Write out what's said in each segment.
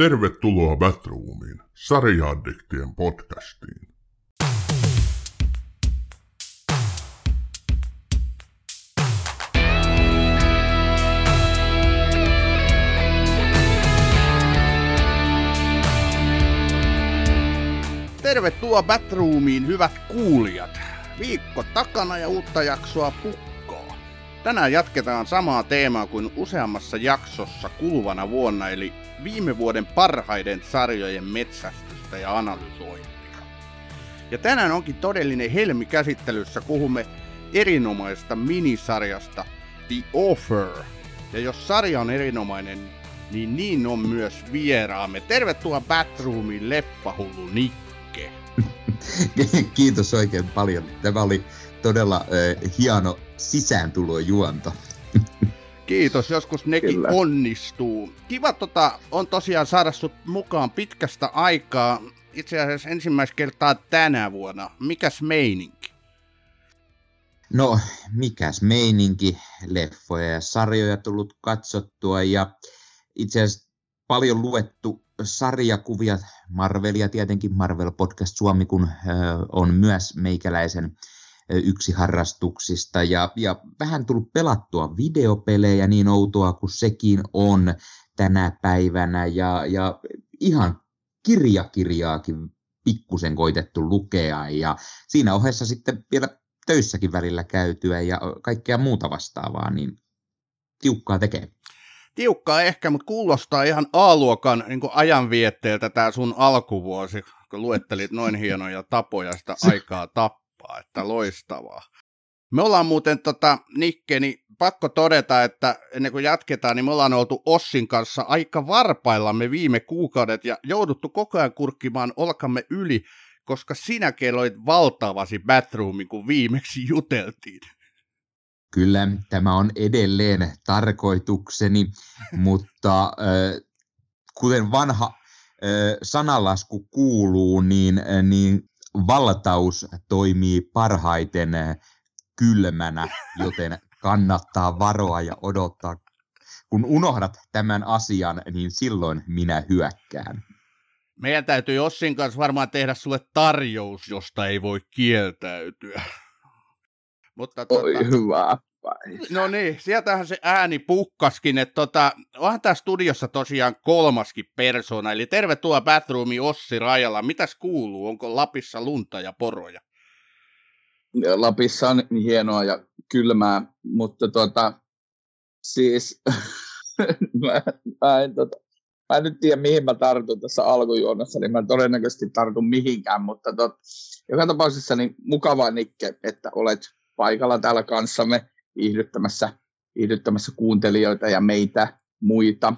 Tervetuloa Batroomiin, sarjaaddiktien podcastiin. Tervetuloa Batroomiin, hyvät kuulijat. Viikko takana ja uutta jaksoa pukkaa. Tänään jatketaan samaa teemaa kuin useammassa jaksossa kuluvana vuonna, eli viime vuoden parhaiden sarjojen metsästystä ja analysointia. Ja tänään onkin todellinen helmi käsittelyssä, puhumme erinomaisesta minisarjasta The Offer. Ja jos sarja on erinomainen, niin niin on myös vieraamme. Tervetuloa Batroomiin, Leppahullu Nikke. Kiitos oikein paljon. Tämä oli todella äh, hieno sisääntulojuonto. Kiitos, joskus nekin Kyllä. onnistuu. Kiva tota, on tosiaan saada sut mukaan pitkästä aikaa. Itse asiassa ensimmäistä kertaa tänä vuonna. Mikäs meininki? No, mikäs meininki? Leffoja ja sarjoja tullut katsottua ja itse asiassa paljon luettu sarjakuvia, Marvelia tietenkin, Marvel Podcast Suomi, kun on myös meikäläisen yksi harrastuksista. Ja, ja vähän tullut pelattua videopelejä niin outoa kuin sekin on tänä päivänä. Ja, ja ihan kirjakirjaakin pikkusen koitettu lukea. Ja siinä ohessa sitten vielä töissäkin välillä käytyä ja kaikkea muuta vastaavaa, niin tiukkaa tekee. Tiukkaa ehkä, mutta kuulostaa ihan A-luokan niin ajanvietteeltä tämä sun alkuvuosi, kun luettelit noin hienoja tapoja sitä aikaa tappaa kauppaa, että loistavaa. Me ollaan muuten, tota, Nikke, niin pakko todeta, että ennen kuin jatketaan, niin me ollaan oltu Ossin kanssa aika varpaillamme viime kuukaudet ja jouduttu koko ajan kurkkimaan olkamme yli, koska sinä kelloit valtavasi Batroomin, kun viimeksi juteltiin. Kyllä, tämä on edelleen tarkoitukseni, mutta äh, kuten vanha äh, sanalasku kuuluu, niin, äh, niin valtaus toimii parhaiten kylmänä, joten kannattaa varoa ja odottaa. Kun unohdat tämän asian, niin silloin minä hyökkään. Meidän täytyy Jossin kanssa varmaan tehdä sulle tarjous, josta ei voi kieltäytyä. Mutta, tuota, Oi hyvä päin. No niin, sieltähän se ääni pukkaskin, että tota, onhan tässä studiossa tosiaan kolmaskin persona, eli tervetuloa Bathroomi Ossi Rajala. Mitäs kuuluu, onko Lapissa lunta ja poroja? Ja Lapissa on hienoa ja kylmää, mutta tota, siis mä, mä, en, tota, mä en nyt tiedä, mihin mä tartun tässä alkujuonnossa, niin mä todennäköisesti tartun mihinkään, mutta tot, joka tapauksessa niin mukava Nikke, että olet paikalla täällä kanssamme viihdyttämässä, viihdyttämässä kuuntelijoita ja meitä muita.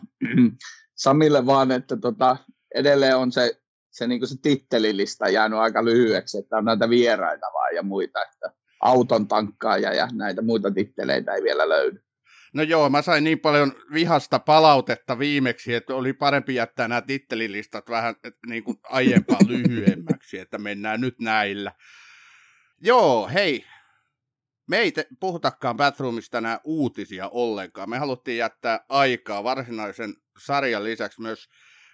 Samille vaan, että tota, edelleen on se, se, niin se tittelilista jäänyt aika lyhyeksi, että on näitä vieraita vaan ja muita, että auton tankkaaja ja näitä muita titteleitä ei vielä löydy. No joo, mä sain niin paljon vihasta palautetta viimeksi, että oli parempi jättää nämä tittelilistat vähän niin kuin aiempaa lyhyemmäksi, että mennään nyt näillä. Joo, hei, me ei te, puhutakaan Batroomista nämä uutisia ollenkaan. Me haluttiin jättää aikaa varsinaisen sarjan lisäksi myös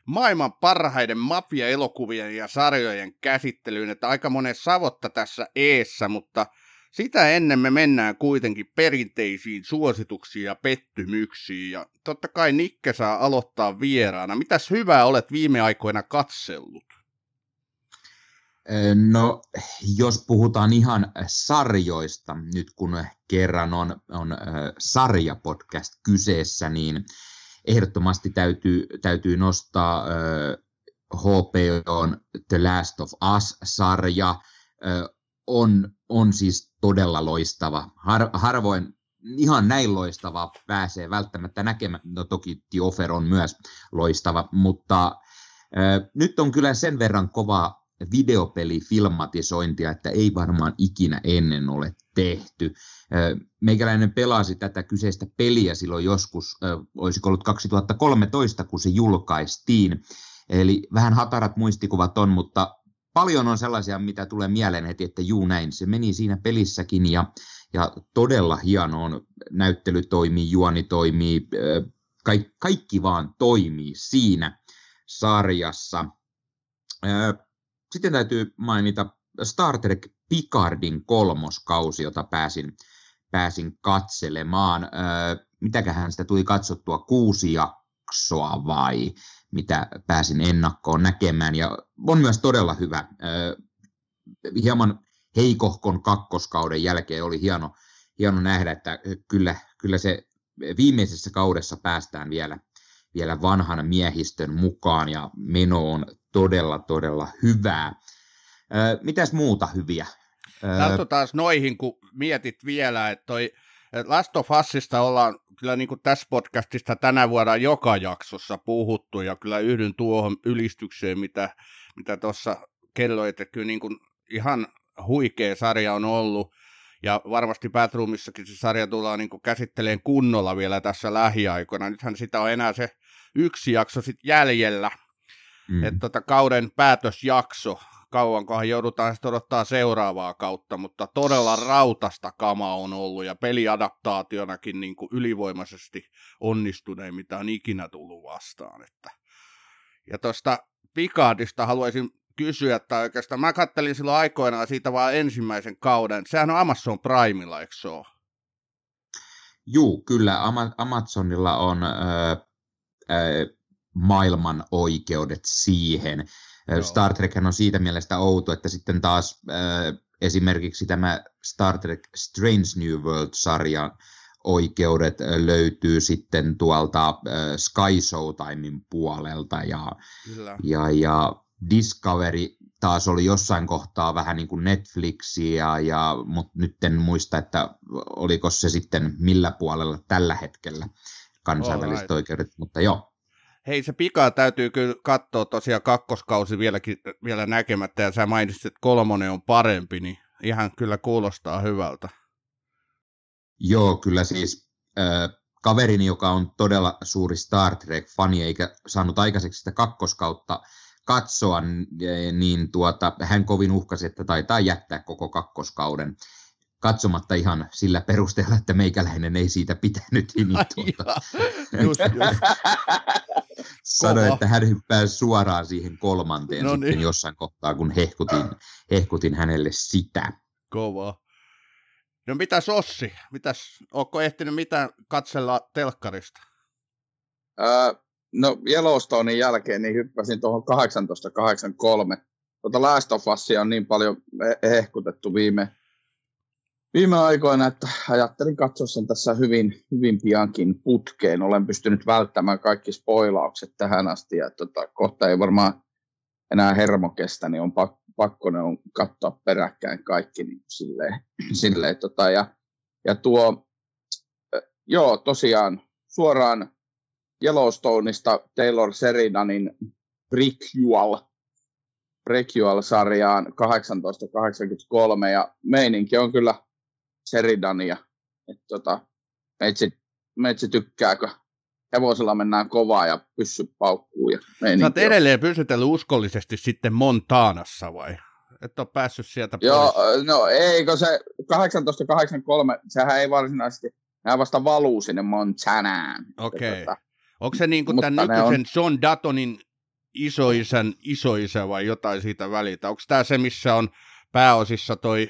maailman parhaiden mafia-elokuvien ja sarjojen käsittelyyn, että aika monen savotta tässä eessä, mutta sitä ennen me mennään kuitenkin perinteisiin suosituksiin ja pettymyksiin, ja totta kai Nikke saa aloittaa vieraana. Mitäs hyvää olet viime aikoina katsellut? No, jos puhutaan ihan sarjoista, nyt kun kerran on, on sarjapodcast kyseessä, niin ehdottomasti täytyy, täytyy nostaa on The Last of Us-sarja. On, on siis todella loistava. Har, harvoin ihan näin loistava pääsee välttämättä näkemään. No toki The Offer on myös loistava, mutta nyt on kyllä sen verran kova videopelifilmatisointia, että ei varmaan ikinä ennen ole tehty. Meikäläinen pelasi tätä kyseistä peliä silloin joskus, olisiko ollut 2013, kun se julkaistiin. Eli vähän hatarat muistikuvat on, mutta paljon on sellaisia, mitä tulee mieleen heti, että juu näin, se meni siinä pelissäkin ja, ja todella hieno on, näyttely toimii, juoni toimii, kaikki, kaikki vaan toimii siinä sarjassa. Sitten täytyy mainita Star Trek Picardin kolmoskausi, jota pääsin, pääsin katselemaan. Mitäköhän sitä tuli katsottua, kuusi jaksoa vai mitä pääsin ennakkoon näkemään. Ja on myös todella hyvä. Hieman heikohkon kakkoskauden jälkeen oli hieno, hieno nähdä, että kyllä, kyllä se viimeisessä kaudessa päästään vielä, vielä vanhan miehistön mukaan ja meno on todella, todella hyvää. mitäs muuta hyviä? taas noihin, kun mietit vielä, että toi Last of Usista ollaan kyllä niin kuin tässä podcastista tänä vuonna joka jaksossa puhuttu, ja kyllä yhdyn tuohon ylistykseen, mitä, mitä kelloit, että kyllä niin kuin ihan huikea sarja on ollut, ja varmasti Batroomissakin se sarja tullaan niin käsitteleen kunnolla vielä tässä lähiaikoina. Nythän sitä on enää se yksi jakso sitten jäljellä, mm. että tota, kauden päätösjakso, kauankohan joudutaan sitten odottaa seuraavaa kautta, mutta todella rautasta kama on ollut ja peliadaptaationakin niin kuin ylivoimaisesti onnistuneen, mitä on ikinä tullut vastaan. Että. Ja tuosta Picardista haluaisin kysyä, että oikeastaan mä kattelin silloin aikoinaan siitä vaan ensimmäisen kauden. Sehän on Amazon Primella, eikö se ole? Juu, kyllä. Ama- Amazonilla on öö, öö, maailman oikeudet siihen. Joo. Star Trek on siitä mielestä outo, että sitten taas öö, esimerkiksi tämä Star Trek Strange New World-sarjan oikeudet löytyy sitten tuolta Sky Showtimein puolelta ja, Kyllä. ja, ja Discovery taas oli jossain kohtaa vähän niin kuin Netflixiä, ja, mutta nyt en muista, että oliko se sitten millä puolella tällä hetkellä kansainväliset right. oikeudet, mutta joo. Hei, se pika täytyy kyllä katsoa tosiaan kakkoskausi vieläkin, vielä näkemättä, ja sä mainitsit, että kolmonen on parempi, niin ihan kyllä kuulostaa hyvältä. Joo, kyllä siis äh, kaverini, joka on todella suuri Star Trek-fani, eikä saanut aikaiseksi sitä kakkoskautta, katsoa, niin tuota, hän kovin uhkasi, että taitaa jättää koko kakkoskauden katsomatta ihan sillä perusteella, että meikäläinen ei siitä pitänyt. Niin tuota, just, just. Sanoi, että hän hyppää suoraan siihen kolmanteen no sitten niin. jossain kohtaa, kun hehkutin, hehkutin hänelle sitä. Kova. No mitä Sossi? Mitäs, onko ehtinyt mitään katsella telkkarista? Öö, No Yellowstonein jälkeen niin hyppäsin tuohon 1883. Tuota Last of Usia on niin paljon hehkutettu viime, viime aikoina, että ajattelin katsoa sen tässä hyvin, hyvin piankin putkeen. Olen pystynyt välttämään kaikki spoilaukset tähän asti ja tota, kohta ei varmaan enää hermo kestä, niin on pakko, ne on katsoa peräkkäin kaikki niin silleen, silleen tota, ja, ja tuo, joo tosiaan suoraan Yellowstoneista Taylor Sheridanin Prequel, Prequel-sarjaan 1883 ja meininki on kyllä Sheridania. Että tota, meitsi, meitsi tykkääkö hevosella mennään kovaa ja pyssy paukkuu. Ja Sä oot edelleen pysytellyt uskollisesti sitten Montaanassa vai? Et ole päässyt sieltä pois. Joo, no eikö se 1883, sehän ei varsinaisesti, nämä vasta valuu sinne Montanaan. Okei. Okay. Tota, Onko se niin kuin tämän nykyisen on... John Datonin isoisän isoisä vai jotain siitä välitä? Onko tämä se, missä on pääosissa toi,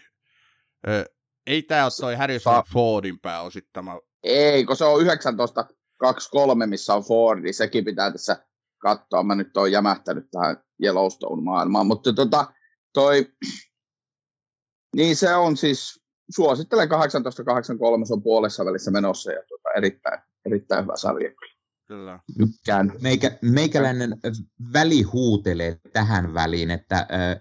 ö, ei tämä ole toi Harrison Sa- Fordin pääosittama? Ei, kun se on 1923, missä on Fordi, sekin pitää tässä katsoa. Mä nyt oon jämähtänyt tähän Yellowstone-maailmaan, mutta tota, toi, niin se on siis, suosittelen 1883, se on puolessa välissä menossa ja tuota, erittäin, erittäin hyvä sarja kyllä. Kyllä. Tykkään. Meikä, meikäläinen väli huutelee tähän väliin, että äh,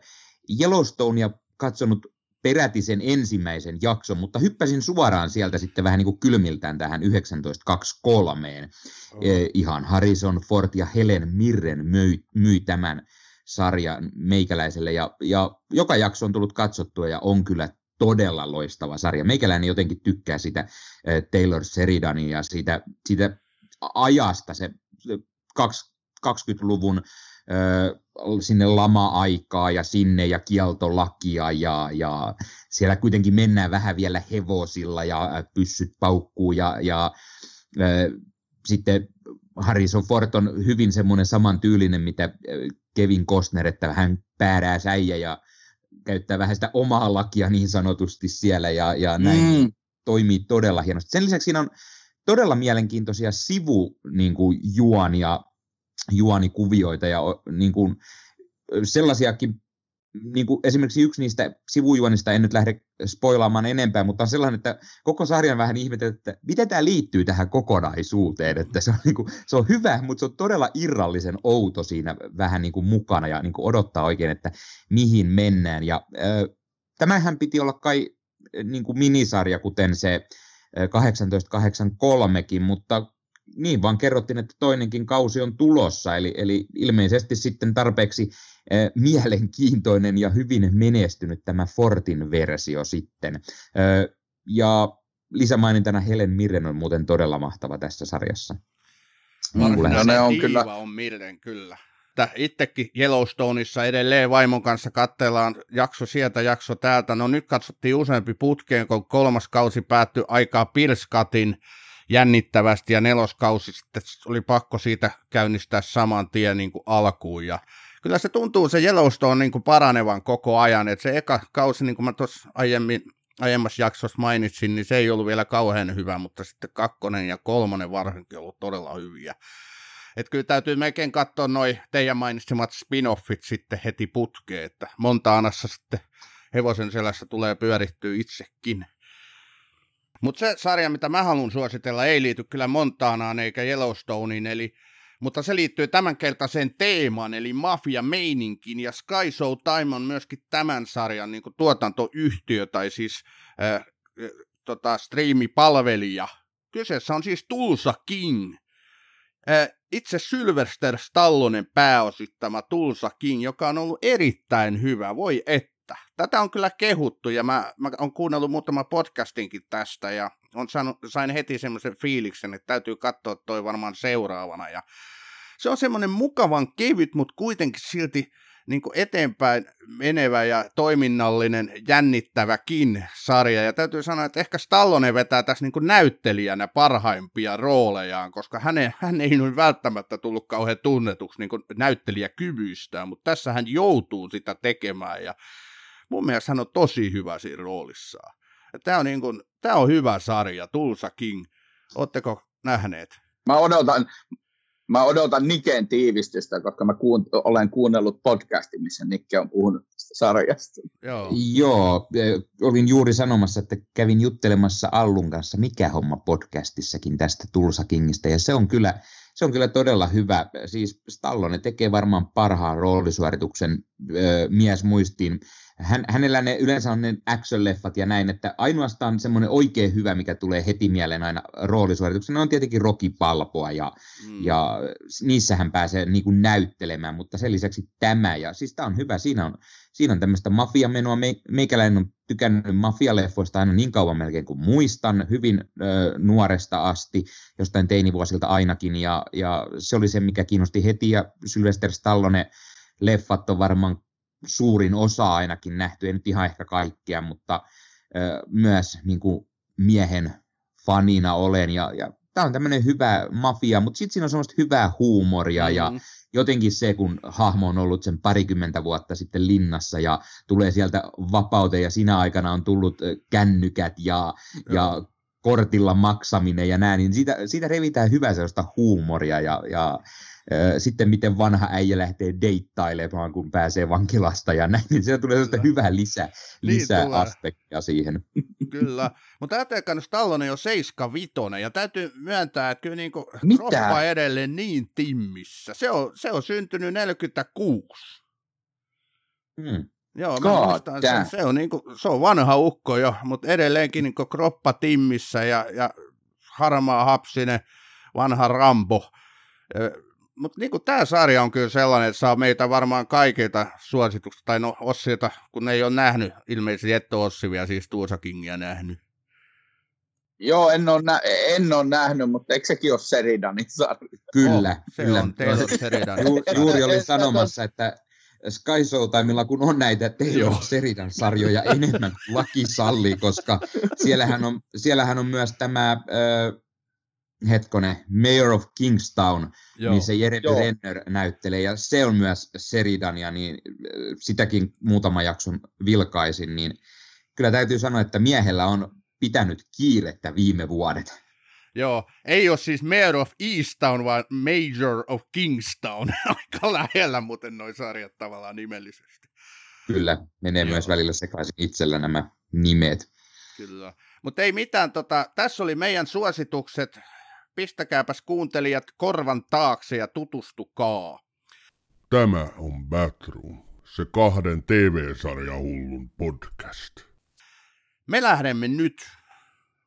Yellowstonea katsonut peräti sen ensimmäisen jakson, mutta hyppäsin suoraan sieltä sitten vähän niin kuin kylmiltään tähän 1923. Oh. Eh, ihan Harrison Ford ja Helen Mirren myi, myi tämän sarjan meikäläiselle ja, ja joka jakso on tullut katsottua ja on kyllä todella loistava sarja. Meikäläinen jotenkin tykkää sitä äh, Taylor Sheridania ja siitä, siitä ajasta, se 20-luvun sinne lama-aikaa ja sinne ja kieltolakia ja, ja siellä kuitenkin mennään vähän vielä hevosilla ja pyssyt paukkuu ja, ja sitten Harrison Ford on hyvin semmoinen samantyylinen, mitä Kevin Costner, että hän päärää säijä ja käyttää vähän sitä omaa lakia niin sanotusti siellä ja, ja näin mm. toimii todella hienosti. Sen lisäksi siinä on todella mielenkiintoisia sivu niin kuin, juonia, juonikuvioita ja niin kuin, sellaisiakin niin kuin esimerkiksi yksi niistä sivujuonista, en nyt lähde spoilaamaan enempää, mutta on sellainen, että koko sarjan vähän ihmetellyt, että miten tämä liittyy tähän kokonaisuuteen, että se on, niin kuin, se on hyvä, mutta se on todella irrallisen outo siinä vähän niin kuin mukana ja niin kuin odottaa oikein, että mihin mennään. Ja äh, tämähän piti olla kai niin kuin minisarja, kuten se 1883kin, mutta niin vaan kerrottiin, että toinenkin kausi on tulossa, eli, eli ilmeisesti sitten tarpeeksi äh, mielenkiintoinen ja hyvin menestynyt tämä Fortin versio sitten. Äh, ja lisämainintana Helen Mirren on muuten todella mahtava tässä sarjassa. Varsinainen no, ne on kyllä. on Mirren kyllä. Itsekin Yellowstoneissa edelleen vaimon kanssa katsellaan jakso sieltä, jakso täältä. No nyt katsottiin useampi putkeen, kun kolmas kausi päättyi aikaa Pilskatin jännittävästi ja neloskausi sitten oli pakko siitä käynnistää saman tien niin kuin alkuun ja kyllä se tuntuu se Yellowstone niin kuin paranevan koko ajan, että se eka kausi, niin kuin mä tuossa aiemmin aiemmassa jaksossa mainitsin, niin se ei ollut vielä kauhean hyvä, mutta sitten kakkonen ja kolmonen varsinkin ollut todella hyviä. Että kyllä täytyy melkein katsoa noin teidän mainitsemat spin-offit sitten heti putkeen, että Montaanassa sitten hevosen selässä tulee pyörittyä itsekin. Mutta se sarja, mitä mä haluan suositella, ei liity kyllä Montaanaan eikä Yellowstoneen, eli, mutta se liittyy tämänkertaiseen teemaan, eli mafia-meininkin, ja Sky Time on myöskin tämän sarjan niin tuotantoyhtiö, tai siis äh, tota, striimipalvelija. Kyseessä on siis Tulsa King. Itse Sylvester Stallonen pääosittama Tulsa King, joka on ollut erittäin hyvä, voi et että tätä on kyllä kehuttu ja mä, mä oon kuunnellut muutama podcastinkin tästä ja on saanut, sain heti semmoisen fiiliksen, että täytyy katsoa toi varmaan seuraavana ja se on semmoinen mukavan kevyt, mutta kuitenkin silti niin eteenpäin menevä ja toiminnallinen, jännittäväkin sarja. Ja täytyy sanoa, että ehkä Stallone vetää tässä niin näyttelijänä parhaimpia roolejaan, koska häne, hän ei nyt välttämättä tullut kauhean tunnetuksi niin kuin näyttelijäkyvyistään, mutta tässä hän joutuu sitä tekemään. Ja mun mielestä hän on tosi hyvä siinä roolissaan. Tämä on, niin kuin, tämä on hyvä sarja, Tulsa King. Oletteko nähneet? Mä odotan, mä odotan Niken tiivistystä, koska mä kuun, olen kuunnellut podcastin, missä Nikke on puhunut tästä sarjasta. Joo. Joo, e, olin juuri sanomassa, että kävin juttelemassa Allun kanssa Mikä homma podcastissakin tästä Tulsa Kingistä, ja se on kyllä, se on kyllä todella hyvä. Siis Stallone tekee varmaan parhaan roolisuorituksen ö, mies muistiin hän, hänellä ne yleensä on ne action-leffat ja näin, että ainoastaan semmoinen oikein hyvä, mikä tulee heti mieleen aina roolisuorituksena, on tietenkin Rocky Palpoa ja, mm. ja niissä hän pääsee niin kuin näyttelemään, mutta sen lisäksi tämä, ja siis tämä on hyvä, siinä on, siinä on tämmöistä mafiamenoa, Me, meikäläinen on tykännyt mafialeffoista aina niin kauan melkein kuin muistan, hyvin ö, nuoresta asti, jostain teinivuosilta ainakin, ja, ja se oli se, mikä kiinnosti heti, ja Sylvester Stallone leffat on varmaan suurin osa ainakin nähty, ei nyt ihan ehkä kaikkia, mutta myös niin kuin miehen fanina olen. Ja, ja tämä on tämmöinen hyvä mafia, mutta sitten siinä on semmoista hyvää huumoria mm. ja jotenkin se, kun hahmo on ollut sen parikymmentä vuotta sitten linnassa ja tulee sieltä vapauteen ja siinä aikana on tullut kännykät ja, ja kortilla maksaminen ja näin, niin siitä, siitä revitään hyvää sellaista huumoria ja, ja sitten miten vanha äijä lähtee deittailemaan, kun pääsee vankilasta ja näin, niin se tulee sellaista hyvää lisä, lisää niin aspektia siihen. Kyllä, mutta ajatelkaa, että Stallone on 75 ja täytyy myöntää, että kyllä niin kroppa edelleen niin timmissä. Se on, se on syntynyt 46. Hmm. Joo, mä muistan, se, se, on niin kuin, se on vanha ukko jo, mutta edelleenkin niin kroppa timmissä ja, ja harmaa hapsinen vanha Rambo mutta niin tämä sarja on kyllä sellainen, että saa meitä varmaan kaikilta suosituksista, tai no Ossilta, kun ne ei ole nähnyt, ilmeisesti ette Ossi vielä siis Tuosa Kingia nähnyt. Joo, en ole, nä- en ole nähnyt, mutta eikö sekin ole Seridanin sarja? Kyllä, oh, se kyllä. on, on Seridan. Ju- juuri olin sanomassa, että Sky Showtimella, kun on näitä Taylor Seridan sarjoja enemmän kuin laki sallii, koska siellähän on, siellähän on myös tämä äh, hetkonen, Mayor of Kingstown, Joo. missä Jeremy Joo. Renner näyttelee, ja se on myös Seridania, niin äh, sitäkin muutama jakson vilkaisin, niin kyllä täytyy sanoa, että miehellä on pitänyt kiirettä viime vuodet. Joo, ei ole siis Mayor of Easttown, vaan Major of Kingstown. Aika lähellä muuten noin sarjat tavallaan nimellisesti. Kyllä, menee Joo. myös välillä sekaisin itsellä nämä nimet. Kyllä. Mutta ei mitään, tota, tässä oli meidän suositukset. Pistäkääpäs kuuntelijat korvan taakse ja tutustukaa. Tämä on Batroom, se kahden TV-sarjan hullun podcast. Me lähdemme nyt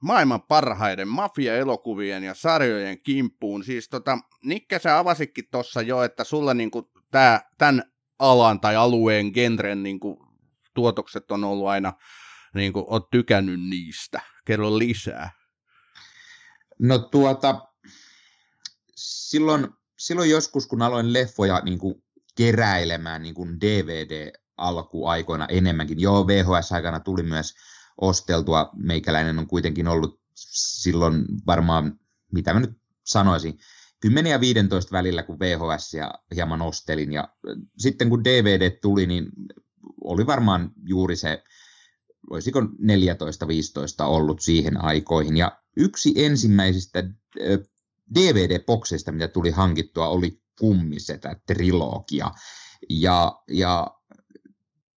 maailman parhaiden mafia-elokuvien ja sarjojen kimppuun. Siis tota, Nikke, sä avasitkin tuossa jo, että sulla niinku tää, tämän alan tai alueen genren niinku, tuotokset on ollut aina, niinku, oot tykännyt niistä. Kerro lisää. No tuota, silloin, silloin joskus, kun aloin leffoja niin kuin keräilemään niin kuin DVD-alkuaikoina enemmänkin, joo, VHS-aikana tuli myös osteltua, meikäläinen on kuitenkin ollut silloin varmaan, mitä mä nyt sanoisin, 10 ja 15 välillä, kun VHS ja hieman ostelin, ja sitten kun DVD tuli, niin oli varmaan juuri se, olisiko 14-15 ollut siihen aikoihin, ja yksi ensimmäisistä DVD-bokseista, mitä tuli hankittua, oli Kummisetä trilogia. Ja, ja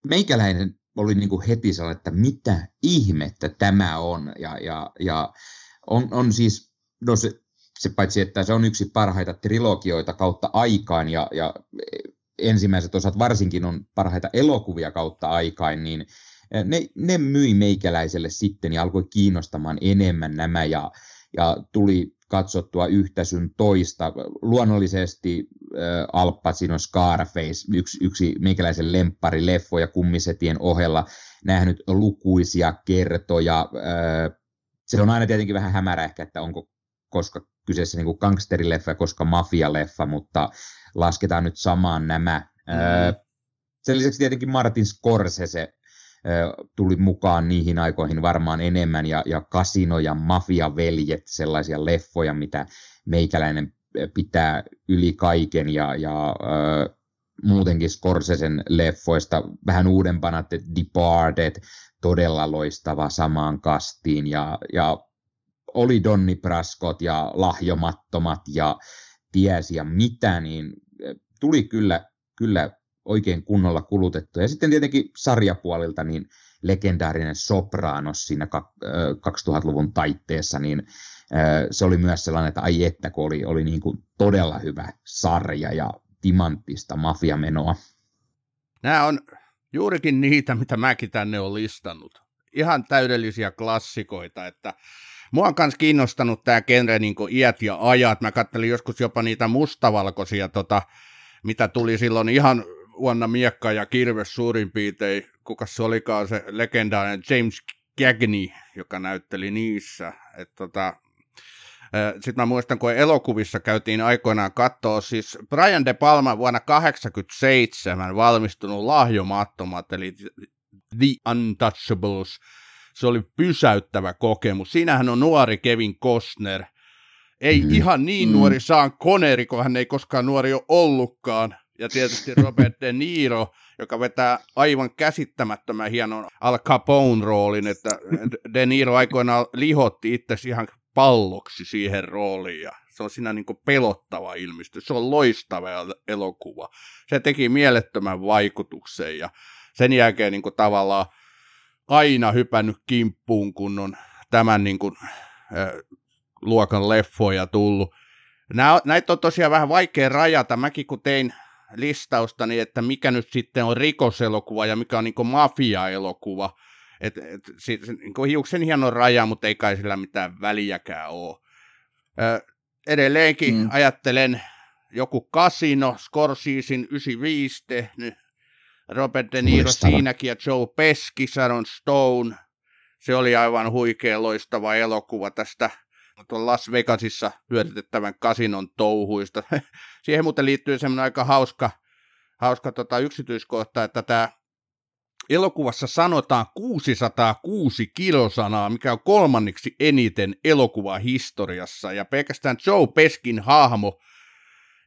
meikäläinen oli niin kuin heti sellainen, että mitä ihmettä tämä on. Ja, ja, ja on, on siis, no se, se paitsi, että se on yksi parhaita trilogioita kautta aikaan, ja, ja ensimmäiset osat varsinkin on parhaita elokuvia kautta aikaan, niin ne, ne myi meikäläiselle sitten ja alkoi kiinnostamaan enemmän nämä, ja, ja tuli katsottua yhtä sun toista. Luonnollisesti äh, Al Pacino Scarface, yksi, yksi meikäläisen lemppari leffoja kummisetien ohella, nähnyt lukuisia kertoja. Äh, se on aina tietenkin vähän hämärä ehkä, että onko koska kyseessä niin kuin gangsterileffa, koska mafialeffa, mutta lasketaan nyt samaan nämä. Mm. Äh, sen lisäksi tietenkin Martin Scorsese tuli mukaan niihin aikoihin varmaan enemmän, ja, ja Kasino ja Mafiaveljet, sellaisia leffoja, mitä meikäläinen pitää yli kaiken, ja, ja äh, muutenkin Scorsesen leffoista vähän uudempana, The Departed, todella loistava samaan kastiin, ja, ja oli Donni Praskot ja lahjomattomat ja tiesi ja mitä, niin tuli kyllä, kyllä oikein kunnolla kulutettu. Ja sitten tietenkin sarjapuolilta niin legendaarinen Sopranos siinä 2000-luvun taitteessa, niin se oli myös sellainen, että ai että, kun oli, oli niin kuin todella hyvä sarja ja timanttista mafiamenoa. Nämä on juurikin niitä, mitä mäkin tänne olen listannut. Ihan täydellisiä klassikoita, että Mua on myös kiinnostanut tämä genre niin iät ja ajat. Mä kattelin joskus jopa niitä mustavalkoisia, tota, mitä tuli silloin ihan vuonna Miekka ja Kirves suurin piirtein, kuka se olikaan se legendaarinen James Cagney, joka näytteli niissä. tota, sitten mä muistan, kun elokuvissa käytiin aikoinaan katsoa, siis Brian De Palma vuonna 1987 valmistunut lahjomattomat, eli The Untouchables, se oli pysäyttävä kokemus. Siinähän on nuori Kevin Costner, ei mm. ihan niin mm. nuori Saan Connery, kun hän ei koskaan nuori ole ollutkaan, ja tietysti Robert De Niro, joka vetää aivan käsittämättömän hienon Al Capone-roolin, että De Niro aikoinaan lihotti itse ihan palloksi siihen rooliin, ja se on siinä niin pelottava ilmestys. Se on loistava elokuva. Se teki mielettömän vaikutuksen, ja sen jälkeen niin kuin tavallaan aina hypännyt kimppuun, kun on tämän niin kuin, äh, luokan leffoja tullut. Nää, näitä on tosiaan vähän vaikea rajata. Mäkin kun tein listausta, niin että mikä nyt sitten on rikoselokuva ja mikä on niin mafia-elokuva. Et, et, se, se, niin hiuksen hieno raja, mutta ei kai sillä mitään väliäkään ole. Ö, edelleenkin mm. ajattelen joku Casino, Scorsesein 95 tehnyt, Robert De Niro Muistava. siinäkin ja Joe Pesci, Sharon Stone. Se oli aivan huikea loistava elokuva tästä tuon Las Vegasissa pyöritettävän kasinon touhuista. Siihen muuten liittyy semmoinen aika hauska, hauska tota yksityiskohta, että tämä elokuvassa sanotaan 606 kilosanaa, mikä on kolmanneksi eniten elokuvahistoriassa. Ja pelkästään Joe Peskin hahmo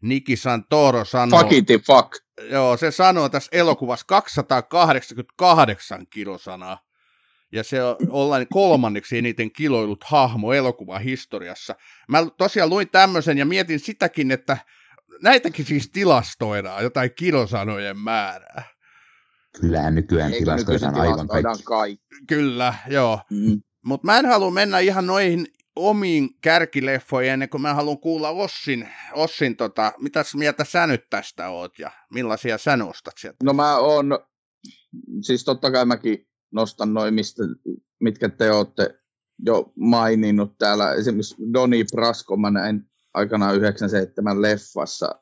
Niki Santoro sanoo... Fuck it, fuck. Joo, se sanoo tässä elokuvassa 288 kilosanaa. Ja se on ollaan kolmanneksi eniten kiloilut hahmo elokuvahistoriassa. Mä tosiaan luin tämmöisen ja mietin sitäkin, että näitäkin siis tilastoidaan, jotain kilosanojen määrää. Kyllähän nykyään Eikö tilastoidaan nykyisin aivan tilastoidaan kaikki. kaikki. Kyllä, joo. Mm. Mutta mä en halua mennä ihan noihin omiin kärkileffoihin ennen kuin mä haluan kuulla Ossin, Ossin tota, mitäs mieltä sä nyt tästä oot ja millaisia sä nostat sieltä? No mä oon, siis totta kai mäkin nostan noin, mistä, mitkä te olette jo maininnut täällä. Esimerkiksi Doni Brasco mä näin aikanaan 97 leffassa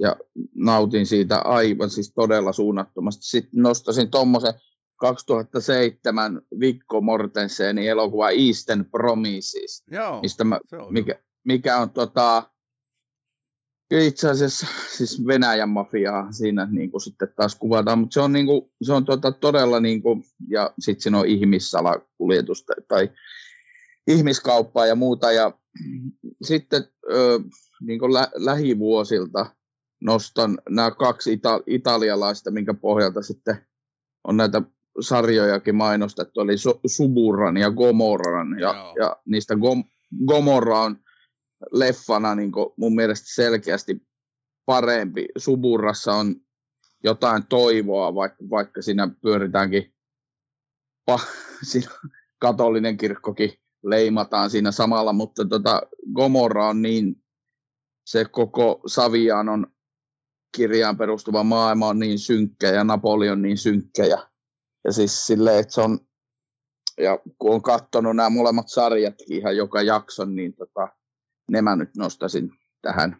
ja nautin siitä aivan siis todella suunnattomasti. Sitten nostasin tuommoisen 2007 Vikko Mortensenin elokuva Eastern Promises, Joo, mistä mä, on mikä, mikä on tota, itse asiassa siis Venäjän mafiaa siinä niin kuin sitten taas kuvataan, mutta se on, niin kuin, se on tota, todella, niin kuin, ja sitten siinä on ihmissalakuljetusta tai ihmiskauppaa ja muuta, ja sitten ö, niin kuin lä- lähivuosilta nostan nämä kaksi ita- italialaista, minkä pohjalta sitten on näitä sarjojakin mainostettu, eli Su- Suburran ja Gomorran, ja, Joo. ja niistä Gom- Gomorra on leffana niin mun mielestä selkeästi parempi. Suburrassa on jotain toivoa, vaikka, vaikka siinä pyöritäänkin, pa, siinä katolinen kirkkokin leimataan siinä samalla, mutta tota, Gomorra on niin, se koko Savianon kirjaan perustuva maailma on niin synkkä ja Napoli on niin synkkä ja, ja siis silleen, että se on, ja kun on katsonut nämä molemmat sarjatkin ihan joka jakson, niin tota, ne mä nyt nostaisin tähän,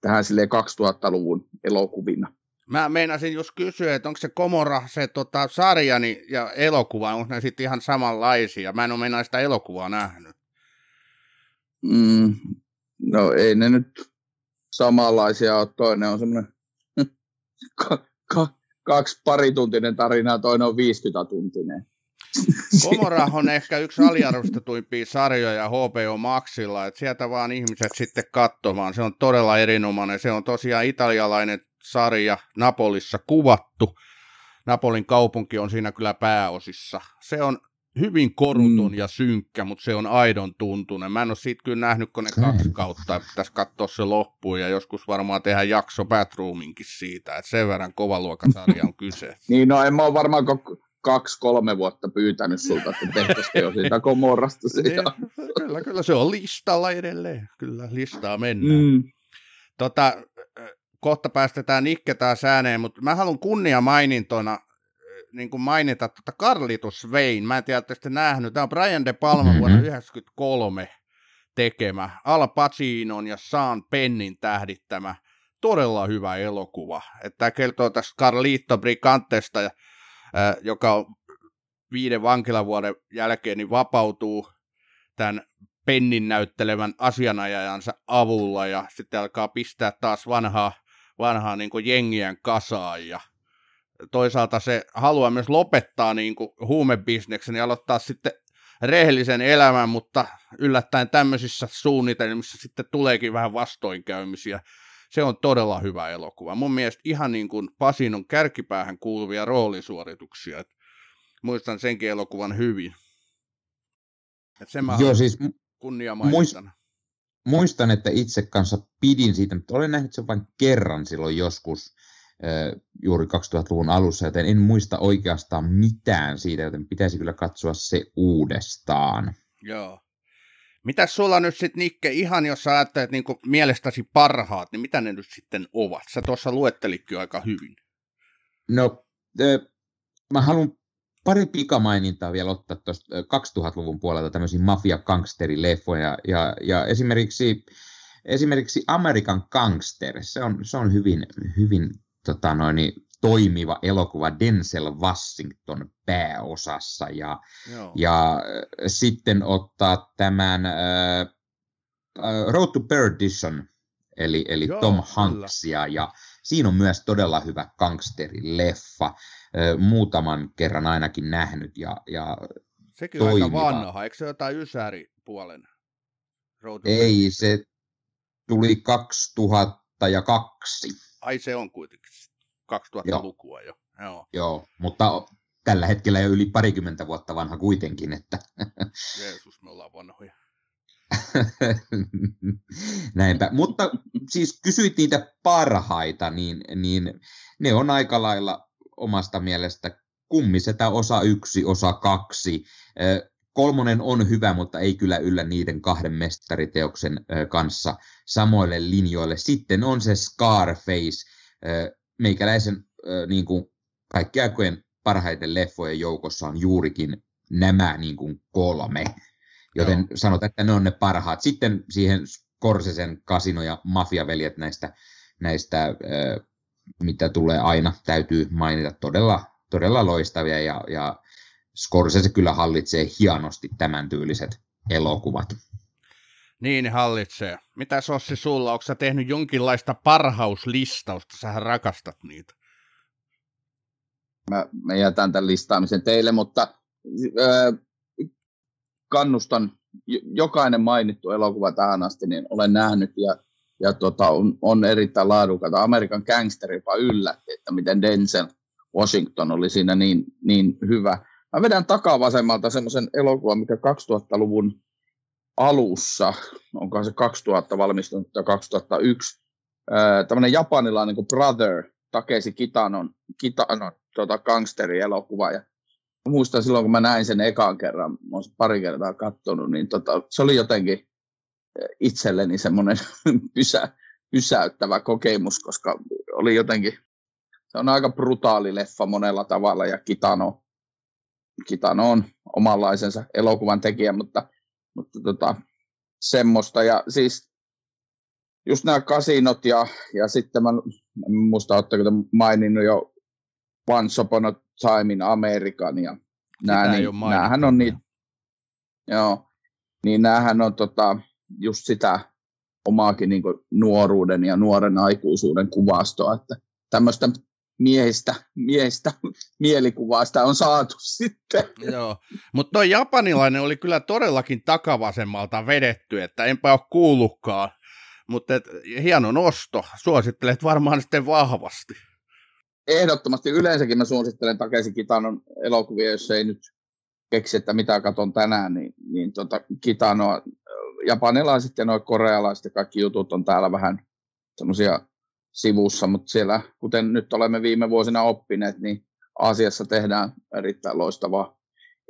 tähän silleen 2000-luvun elokuvina. Mä meinasin just kysyä, että onko se Komora, se tota, sarjani ja elokuva, onko ne sitten ihan samanlaisia? Mä en ole meinaa sitä elokuvaa nähnyt. Mm, no ei ne nyt samanlaisia ole. Toinen on semmoinen ka, ka, kaksi parituntinen tarina toinen on 50-tuntinen. Komora on ehkä yksi aliarvostetuimpia sarjoja HBO Maxilla, että sieltä vaan ihmiset sitten katsomaan. Se on todella erinomainen. Se on tosiaan italialainen sarja Napolissa kuvattu. Napolin kaupunki on siinä kyllä pääosissa. Se on hyvin koruton Mm. ja synkkä, mutta se on aidon tuntunen. Mä en ole siitä kyllä nähnyt, kun ne kaksi kautta. Pitäisi katsoa se loppuun ja joskus varmaan tehdä jakso Batroominkin siitä, että sen verran kovaluokan sarja on kyse. Niin no en mä ole varmaan kaksi-kolme vuotta pyytänyt sulta, että tehtäisikö jo siitä komorrasta siitä. Niin, kyllä, kyllä se on listalla edelleen. Kyllä, listaa mennään. Mm. Tota, äh, kohta päästetään Nikke taas ääneen, mutta mä haluan kunnia mainintona äh, niin kuin mainita tota Carlitos Vein. Mä en tiedä, että sitten nähnyt. Tämä on Brian De Palma mm-hmm. vuonna 1993 tekemä. Al Pacinon ja Sean Pennin tähdittämä. Todella hyvä elokuva. Että tämä kertoo tästä Carlito Brigantesta, joka on viiden vankilavuoden jälkeen niin vapautuu tämän pennin näyttelevän asianajajansa avulla ja sitten alkaa pistää taas vanhaa, vanhaa niin jengien kasaan ja toisaalta se haluaa myös lopettaa niin kuin huumebisneksen ja aloittaa sitten rehellisen elämän, mutta yllättäen tämmöisissä suunnitelmissa sitten tuleekin vähän vastoinkäymisiä. Se on todella hyvä elokuva. Mun mielestä ihan niin kuin Pasinon kärkipäähän kuuluvia roolisuorituksia. Et muistan senkin elokuvan hyvin. Et sen mä Joo, siis kunnia muist- muistan, että itse kanssa pidin siitä, mutta olen nähnyt sen vain kerran silloin joskus juuri 2000-luvun alussa, joten en muista oikeastaan mitään siitä, joten pitäisi kyllä katsoa se uudestaan. Joo. Mitäs sulla nyt sitten, Nikke, ihan jos sä ajattelet niin mielestäsi parhaat, niin mitä ne nyt sitten ovat? Sä tuossa luettelitkin aika hyvin. No, äh, mä haluan pari pikamainintaa vielä ottaa tuosta 2000-luvun puolelta tämmöisiä mafia-gangsterileffoja, ja, ja esimerkiksi, esimerkiksi American Gangster, se on, se on hyvin, hyvin tota noin, toimiva elokuva Denzel Washington pääosassa, ja, Joo. ja äh, sitten ottaa tämän äh, äh, Road to Perdition, eli, eli Joo, Tom kyllä. Hanksia, ja Siinä on myös todella hyvä gangsterileffa. Muutaman kerran ainakin nähnyt ja, ja Sekin on aika vanha, eikö se jotain Ysäri-puolen? Ei, se tuli 2002. Ai se on kuitenkin 2000-lukua jo. Joo. Joo, mutta tällä hetkellä jo yli parikymmentä vuotta vanha kuitenkin. Että... Jeesus, me ollaan vanhoja. Näinpä. Mutta siis kysyit niitä parhaita, niin, niin ne on aika lailla omasta mielestä kummisetä osa yksi, osa kaksi. Kolmonen on hyvä, mutta ei kyllä yllä niiden kahden mestariteoksen kanssa samoille linjoille. Sitten on se Scarface, meikäläisen niin kuin kaikki aikojen parhaiten leffojen joukossa on juurikin nämä niin kuin kolme. Joten Joo. sanotaan, että ne on ne parhaat. Sitten siihen Korsesen kasino ja mafiaveljet näistä, näistä mitä tulee aina, täytyy mainita todella, todella loistavia ja, ja Scorsese kyllä hallitsee hienosti tämän tyyliset elokuvat. Niin hallitsee. Mitä Sossi sulla, onko sä tehnyt jonkinlaista parhauslistausta? Sähän rakastat niitä. Mä, mä jätän tämän listaamisen teille, mutta äh, kannustan jokainen mainittu elokuva tähän asti, niin olen nähnyt ja, ja tota, on, on, erittäin laadukata. Amerikan Gangster jopa yllätti, että miten Denzel Washington oli siinä niin, niin hyvä. Mä vedän takavasemmalta semmoisen elokuvan, mikä 2000-luvun alussa, onko se 2000 valmistunut tai 2001, tämmöinen japanilainen kuin Brother, Takeshi Kitanon, Kitanon tota, gangsterielokuva. Ja muistan silloin, kun mä näin sen ekan kerran, mä olen pari kertaa katsonut, niin tota, se oli jotenkin itselleni semmoinen pysä, pysäyttävä kokemus, koska oli jotenkin, se on aika brutaali leffa monella tavalla ja Kitano, Kitano on omanlaisensa elokuvan tekijä, mutta, mutta tota, semmoista. Ja siis just nämä kasinot ja, ja sitten mä, en muista, oletteko te maininnut jo Once Upon a Time in American ja nämä, niin, näähän on niitä, joo, niin näähän on tota, just sitä omaakin niin nuoruuden ja nuoren aikuisuuden kuvastoa, että tämmöistä miehistä, miehistä mielikuvasta on saatu sitten. Joo, mutta tuo japanilainen oli kyllä todellakin takavasemmalta vedetty, että enpä ole kuullutkaan, mutta hieno nosto, suosittelet varmaan sitten vahvasti. Ehdottomasti yleensäkin mä suosittelen takaisin Kitanon elokuvia, jos ei nyt keksi, että mitä katon tänään, niin, niin tota, Kitanoa, japanilaiset ja nuo korealaiset ja kaikki jutut on täällä vähän semmoisia sivussa, mutta siellä, kuten nyt olemme viime vuosina oppineet, niin Aasiassa tehdään erittäin loistavaa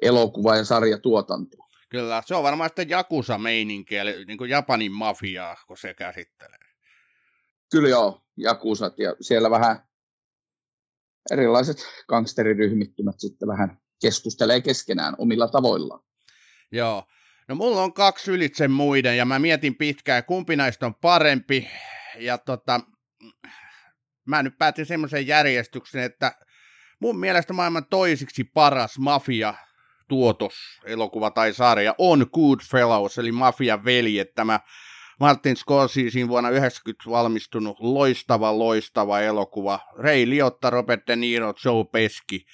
elokuva- ja sarjatuotantoa. Kyllä, se on varmaan sitten Jakusa-meininki, eli niin kuin Japanin mafiaa, kun se käsittelee. Kyllä joo, Jakusat, ja siellä vähän erilaiset gangsteriryhmittymät sitten vähän keskustelee keskenään omilla tavoillaan. Joo, no mulla on kaksi ylitse muiden, ja mä mietin pitkään, kumpi näistä on parempi, ja tota, mä nyt päätin semmoisen järjestyksen, että mun mielestä maailman toisiksi paras mafia tuotos, elokuva tai sarja on Goodfellows, eli Mafia veljet, tämä Martin Scorsesein vuonna 90 valmistunut loistava, loistava elokuva. Ray Liotta, Robert De Niro, Joe Pesci.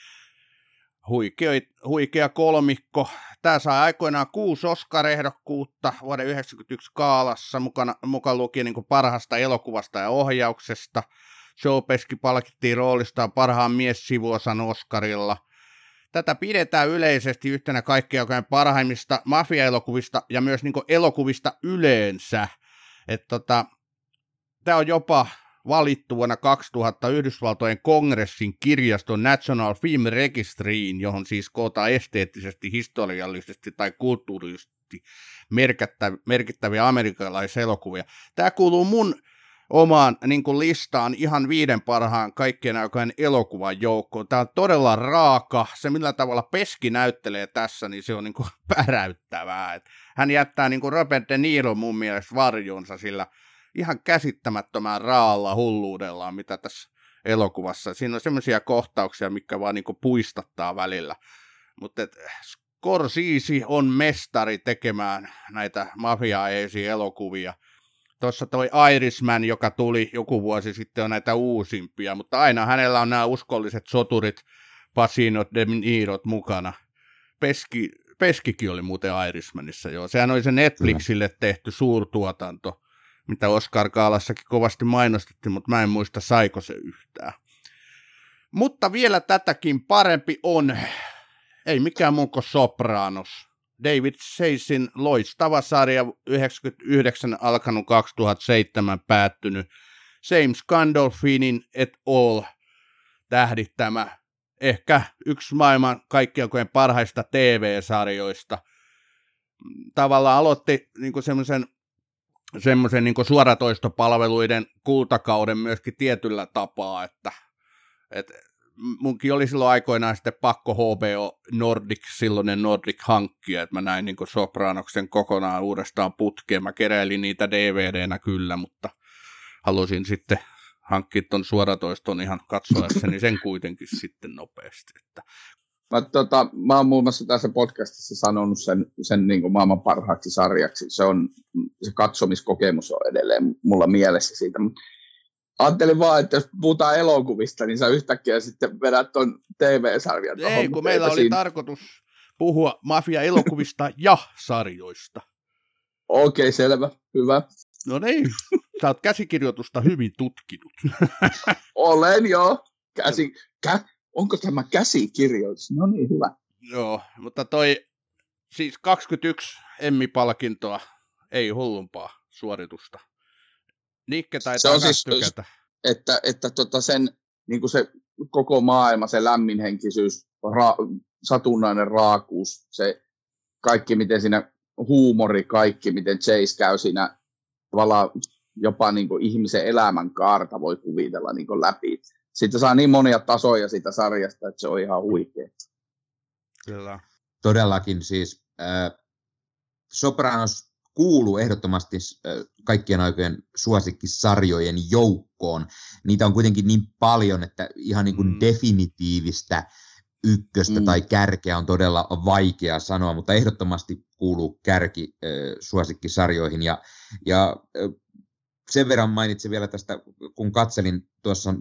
Huikea, huikea kolmikko. Tämä sai aikoinaan kuusi Oscar-ehdokkuutta vuoden 1991 kaalassa, mukana, mukaan lukien niin parhaasta elokuvasta ja ohjauksesta. Joe Pesci palkittiin roolistaan parhaan miessivuosan Oscarilla – Tätä pidetään yleisesti yhtenä kaikkein parhaimmista mafia-elokuvista ja myös niin elokuvista yleensä. tota, Tämä on jopa valittu vuonna 2000 Yhdysvaltojen kongressin kirjaston National Film Registryin, johon siis kootaan esteettisesti, historiallisesti tai kulttuurisesti merkittäviä amerikkalaiselokuvia. Tämä kuuluu mun omaan niin kuin listaan ihan viiden parhaan kaikkien aikojen elokuvan joukkoon. Tämä on todella raaka. Se, millä tavalla Peski näyttelee tässä, niin se on niin kuin päräyttävää. Hän jättää niin kuin Robert De Niro mun mielestä varjonsa sillä ihan käsittämättömän raalla hulluudellaan, mitä tässä elokuvassa. Siinä on semmoisia kohtauksia, mikä vaan niin kuin puistattaa välillä. Mutta Scorsese on mestari tekemään näitä mafia elokuvia – tuossa toi Irishman, joka tuli joku vuosi sitten, on näitä uusimpia, mutta aina hänellä on nämä uskolliset soturit, Pasinot, De Nirot mukana. Peski, Peskikin oli muuten Irishmanissa, joo. Sehän oli se Netflixille tehty suurtuotanto, mitä Oscar Kaalassakin kovasti mainostettiin, mutta mä en muista saiko se yhtään. Mutta vielä tätäkin parempi on, ei mikään muu kuin Sopranos. David Seisin loistava sarja 99 alkanut 2007 päättynyt. James Gandolfinin et all tähdittämä ehkä yksi maailman kaikkien parhaista TV-sarjoista. Tavallaan aloitti niin semmoisen semmoisen niin suoratoistopalveluiden kultakauden myöskin tietyllä tapaa, että, että munkin oli silloin aikoinaan sitten pakko HBO Nordic, silloinen Nordic hankkia, että mä näin niin Sopranoksen kokonaan uudestaan putkeen. Mä keräilin niitä DVDnä kyllä, mutta halusin sitten hankkia tuon suoratoiston ihan katsoessani sen kuitenkin sitten nopeasti. Että... Mä, tota, mä oon muun muassa tässä podcastissa sanonut sen, sen niin kuin maailman parhaaksi sarjaksi. Se, on, se katsomiskokemus on edelleen mulla mielessä siitä. Ajattelin vaan, että jos puhutaan elokuvista, niin sä yhtäkkiä sitten vedät tuon TV-sarjan. Ei, kun meillä oli siinä... tarkoitus puhua mafia-elokuvista ja sarjoista. Okei, okay, selvä. Hyvä. No niin, sä oot käsikirjoitusta hyvin tutkinut. Olen joo. Käsi, kä, onko tämä käsikirjoitus? No niin, hyvä. Joo, mutta toi siis 21 Emmi-palkintoa, ei hullumpaa suoritusta. Nikke taitaa se on siis, tykätä. Että, että tota sen, niin kuin se koko maailma, se lämminhenkisyys, ra, satunnainen raakuus, se kaikki, miten siinä huumori, kaikki, miten Chase käy siinä tavallaan jopa niin kuin ihmisen elämän kaarta voi kuvitella niin kuin läpi. Sitten saa niin monia tasoja siitä sarjasta, että se on ihan huikea. Kyllä. Todellakin siis äh, Sopranos kuuluu ehdottomasti äh, kaikkien aikojen suosikkisarjojen joukkoon. Niitä on kuitenkin niin paljon, että ihan niin kuin mm. definitiivistä ykköstä mm. tai kärkeä on todella vaikea sanoa, mutta ehdottomasti kuuluu kärki äh, suosikkisarjoihin. Ja, ja äh, sen verran mainitsin vielä tästä, kun katselin tuossa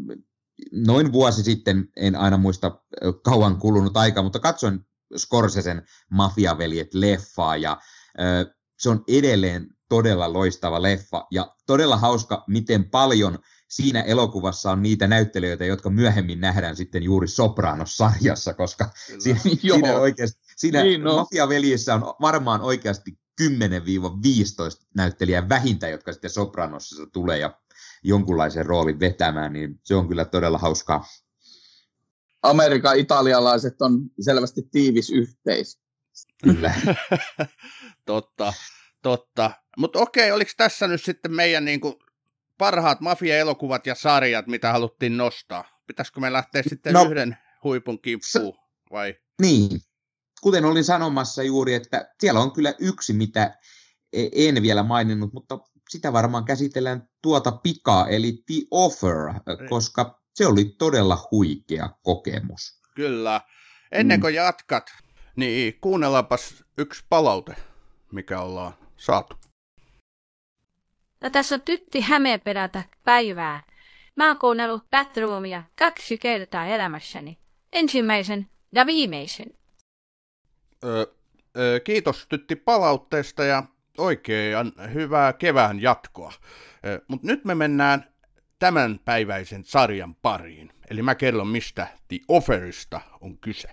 noin vuosi sitten, en aina muista kauan kulunut aika, mutta katsoin Scorsesen Mafiaveljet leffaa ja se on edelleen todella loistava leffa ja todella hauska, miten paljon siinä elokuvassa on niitä näyttelijöitä, jotka myöhemmin nähdään sitten juuri Sopranos-sarjassa, koska siinä, siinä, oikeasti, siinä niin, no. Mafiaveljissä on varmaan oikeasti 10-15 näyttelijää vähintään, jotka sitten Sopranosissa tulee ja jonkunlaisen roolin vetämään, niin se on kyllä todella hauskaa. Amerikan italialaiset on selvästi tiivis yhteis. Kyllä. totta, totta. Mutta okei, oliko tässä nyt sitten meidän niinku parhaat mafia-elokuvat ja sarjat, mitä haluttiin nostaa? Pitäisikö me lähteä sitten no, yhden huipun kimppuun, vai? Niin, kuten olin sanomassa juuri, että siellä on kyllä yksi, mitä e- en vielä maininnut, mutta sitä varmaan käsitellään tuota pikaa, eli The Offer, koska se oli todella huikea kokemus. Kyllä. Ennen mm. kuin jatkat, niin kuunnellaanpas yksi palaute, mikä ollaan saatu. No tässä on tytti Hämeenperätä päivää. Mä oon kuunnellut Bathroomia kaksi kertaa elämässäni. Ensimmäisen ja viimeisen. Öö, öö, kiitos tytti palautteesta ja oikein hyvää kevään jatkoa. Mutta nyt me mennään tämän päiväisen sarjan pariin. Eli mä kerron, mistä The Offerista on kyse.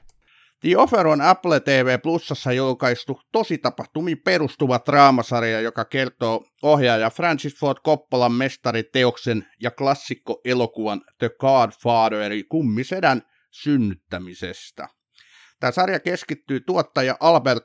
The Offer on Apple TV Plusassa julkaistu tositapahtumiin perustuva draamasarja, joka kertoo ohjaaja Francis Ford Coppolan mestariteoksen ja klassikko-elokuvan The Godfather eli kummisedän synnyttämisestä. Tämä sarja keskittyy tuottaja Albert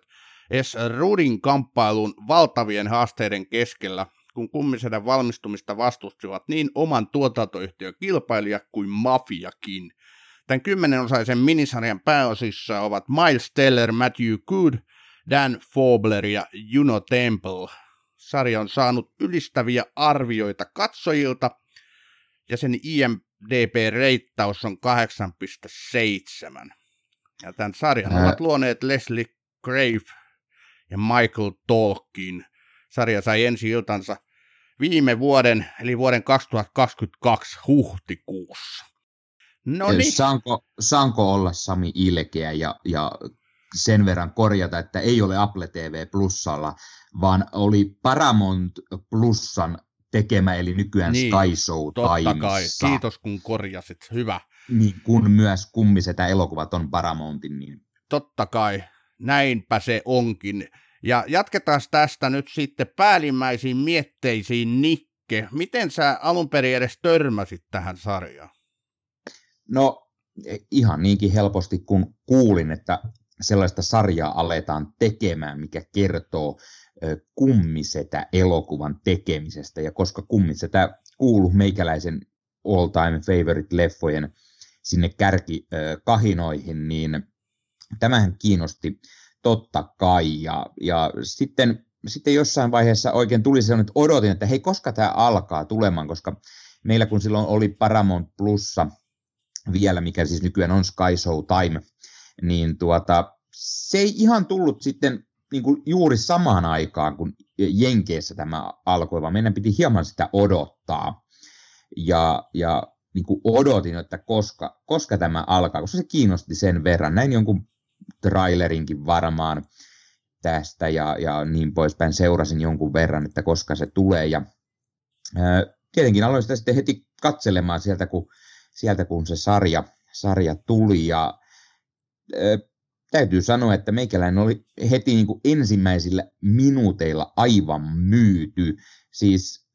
S. Rudin kamppailuun valtavien haasteiden keskellä, kun kummisedän valmistumista vastustivat niin oman tuotantoyhtiön kilpailija kuin mafiakin – Tämän kymmenenosaisen minisarjan pääosissa ovat Miles Teller, Matthew Good, Dan Fobler ja Juno Temple. Sarja on saanut ylistäviä arvioita katsojilta ja sen IMDB-reittaus on 8,7. Ja tämän sarjan ovat luoneet Leslie Grave ja Michael Tolkien. Sarja sai ensi iltansa viime vuoden, eli vuoden 2022 huhtikuussa. No niin. Saanko, saanko olla Sami ilkeä ja, ja sen verran korjata, että ei ole Apple TV Plusalla, vaan oli Paramount Plusan tekemä, eli nykyään niin, Sky Show totta kai. Kiitos kun korjasit. Hyvä. Niin, kun myös kummisetä elokuvat on Paramountin. Niin. Totta kai. Näinpä se onkin. Ja jatketaan tästä nyt sitten päällimmäisiin mietteisiin, Nikke. Miten sä alun perin edes törmäsit tähän sarjaan? No ihan niinkin helposti, kun kuulin, että sellaista sarjaa aletaan tekemään, mikä kertoo kummisetä elokuvan tekemisestä. Ja koska kummisetä kuuluu meikäläisen all time favorite leffojen sinne kärkikahinoihin, niin tämähän kiinnosti totta kai. Ja, ja sitten, sitten jossain vaiheessa oikein tuli sellainen, että odotin, että hei, koska tämä alkaa tulemaan, koska meillä kun silloin oli Paramount Plussa vielä, mikä siis nykyään on Sky Show Time, niin tuota, se ei ihan tullut sitten niin kuin juuri samaan aikaan, kun Jenkeissä tämä alkoi, vaan meidän piti hieman sitä odottaa. Ja, ja niin kuin odotin, että koska, koska tämä alkaa, koska se kiinnosti sen verran. Näin jonkun trailerinkin varmaan tästä ja, ja niin poispäin. Seurasin jonkun verran, että koska se tulee. Ja ää, tietenkin aloin sitä sitten heti katselemaan sieltä, kun, sieltä kun se sarja, sarja tuli. Ja ää, täytyy sanoa, että meikäläinen oli heti niin kuin ensimmäisillä minuuteilla aivan myyty. Siis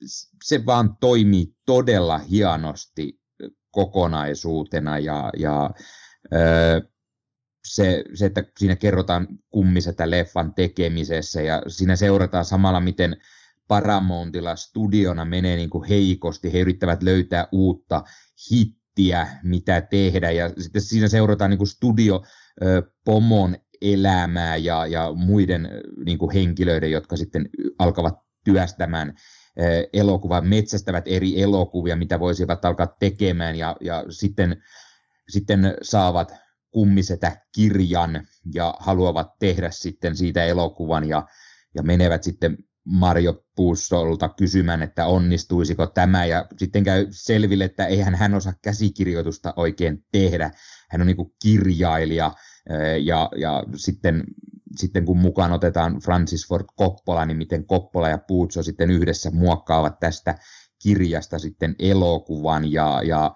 se vaan toimii todella hienosti kokonaisuutena ja, ja öö, se, se, että siinä kerrotaan kummisetä leffan tekemisessä ja siinä seurataan samalla, miten Paramountilla studiona menee niin kuin heikosti. He yrittävät löytää uutta hittiä, mitä tehdä ja sitten siinä seurataan niin kuin studio pomon elämää ja, ja muiden niin kuin henkilöiden, jotka sitten alkavat työstämään elokuvan, metsästävät eri elokuvia, mitä voisivat alkaa tekemään ja, ja sitten, sitten saavat kummisetä kirjan ja haluavat tehdä sitten siitä elokuvan ja, ja menevät sitten Mario Puussolta kysymään, että onnistuisiko tämä, ja sitten käy selville, että eihän hän osaa käsikirjoitusta oikein tehdä. Hän on niin kirjailija, ja, ja sitten, sitten kun mukaan otetaan Francis Ford Coppola, niin miten Coppola ja Puuzzo sitten yhdessä muokkaavat tästä kirjasta sitten elokuvan, ja, ja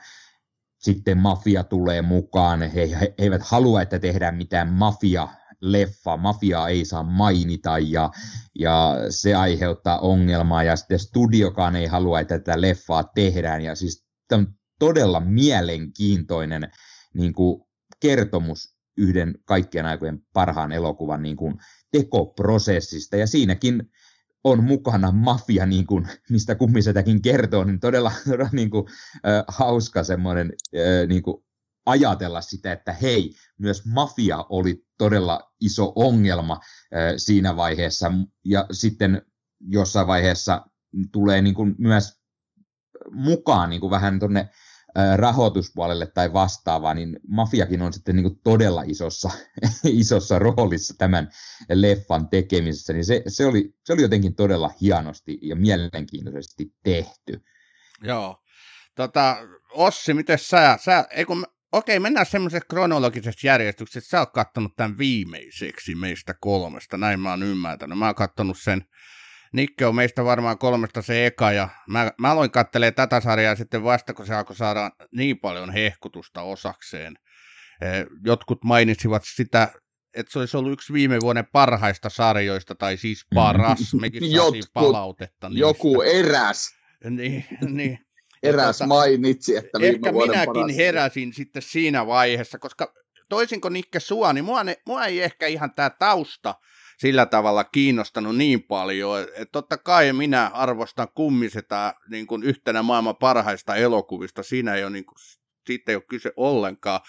sitten mafia tulee mukaan. He, he, he eivät halua, että tehdään mitään mafia leffa, mafia ei saa mainita ja, ja se aiheuttaa ongelmaa. Ja sitten studiokaan ei halua, että tätä leffaa tehdään. Ja siis tämä on todella mielenkiintoinen niin kuin kertomus yhden kaikkien aikojen parhaan elokuvan niin kuin tekoprosessista. Ja siinäkin on mukana mafia, niin kuin, mistä kummisetäkin kertoo, niin todella, todella niin kuin, äh, hauska semmoinen äh, niin kuin ajatella sitä, että hei, myös mafia oli todella iso ongelma äh, siinä vaiheessa, ja sitten jossain vaiheessa tulee niin kuin myös mukaan niin kuin vähän tuonne rahoituspuolelle tai vastaavaa, niin mafiakin on sitten niin todella isossa, isossa roolissa tämän leffan tekemisessä, niin se, se, oli, se oli jotenkin todella hienosti ja mielenkiintoisesti tehty. Joo. Tota, Ossi, miten sä, sä ei kun, okei, mennään semmoisessa kronologisessa järjestyksessä, sä oot kattonut tämän viimeiseksi meistä kolmesta, näin mä oon ymmärtänyt. Mä oon kattonut sen Nikke on meistä varmaan kolmesta se eka, ja mä, mä aloin kattelee tätä sarjaa sitten vasta, kun se alkoi saada niin paljon hehkutusta osakseen. Eh, jotkut mainitsivat sitä, että se olisi ollut yksi viime vuoden parhaista sarjoista, tai siis paras. Mekin saatiin palautetta niistä. Joku eräs. Niin, niin. Eräs tuota, mainitsi, että viime Ehkä vuoden minäkin paras. heräsin sitten siinä vaiheessa, koska toisin kuin Nikke Sua, niin mua, ne, mua ei ehkä ihan tämä tausta sillä tavalla kiinnostanut niin paljon, että totta kai minä arvostan kummisetä niin kuin yhtenä maailman parhaista elokuvista, siinä ei ole, niin kuin, siitä ei ole kyse ollenkaan,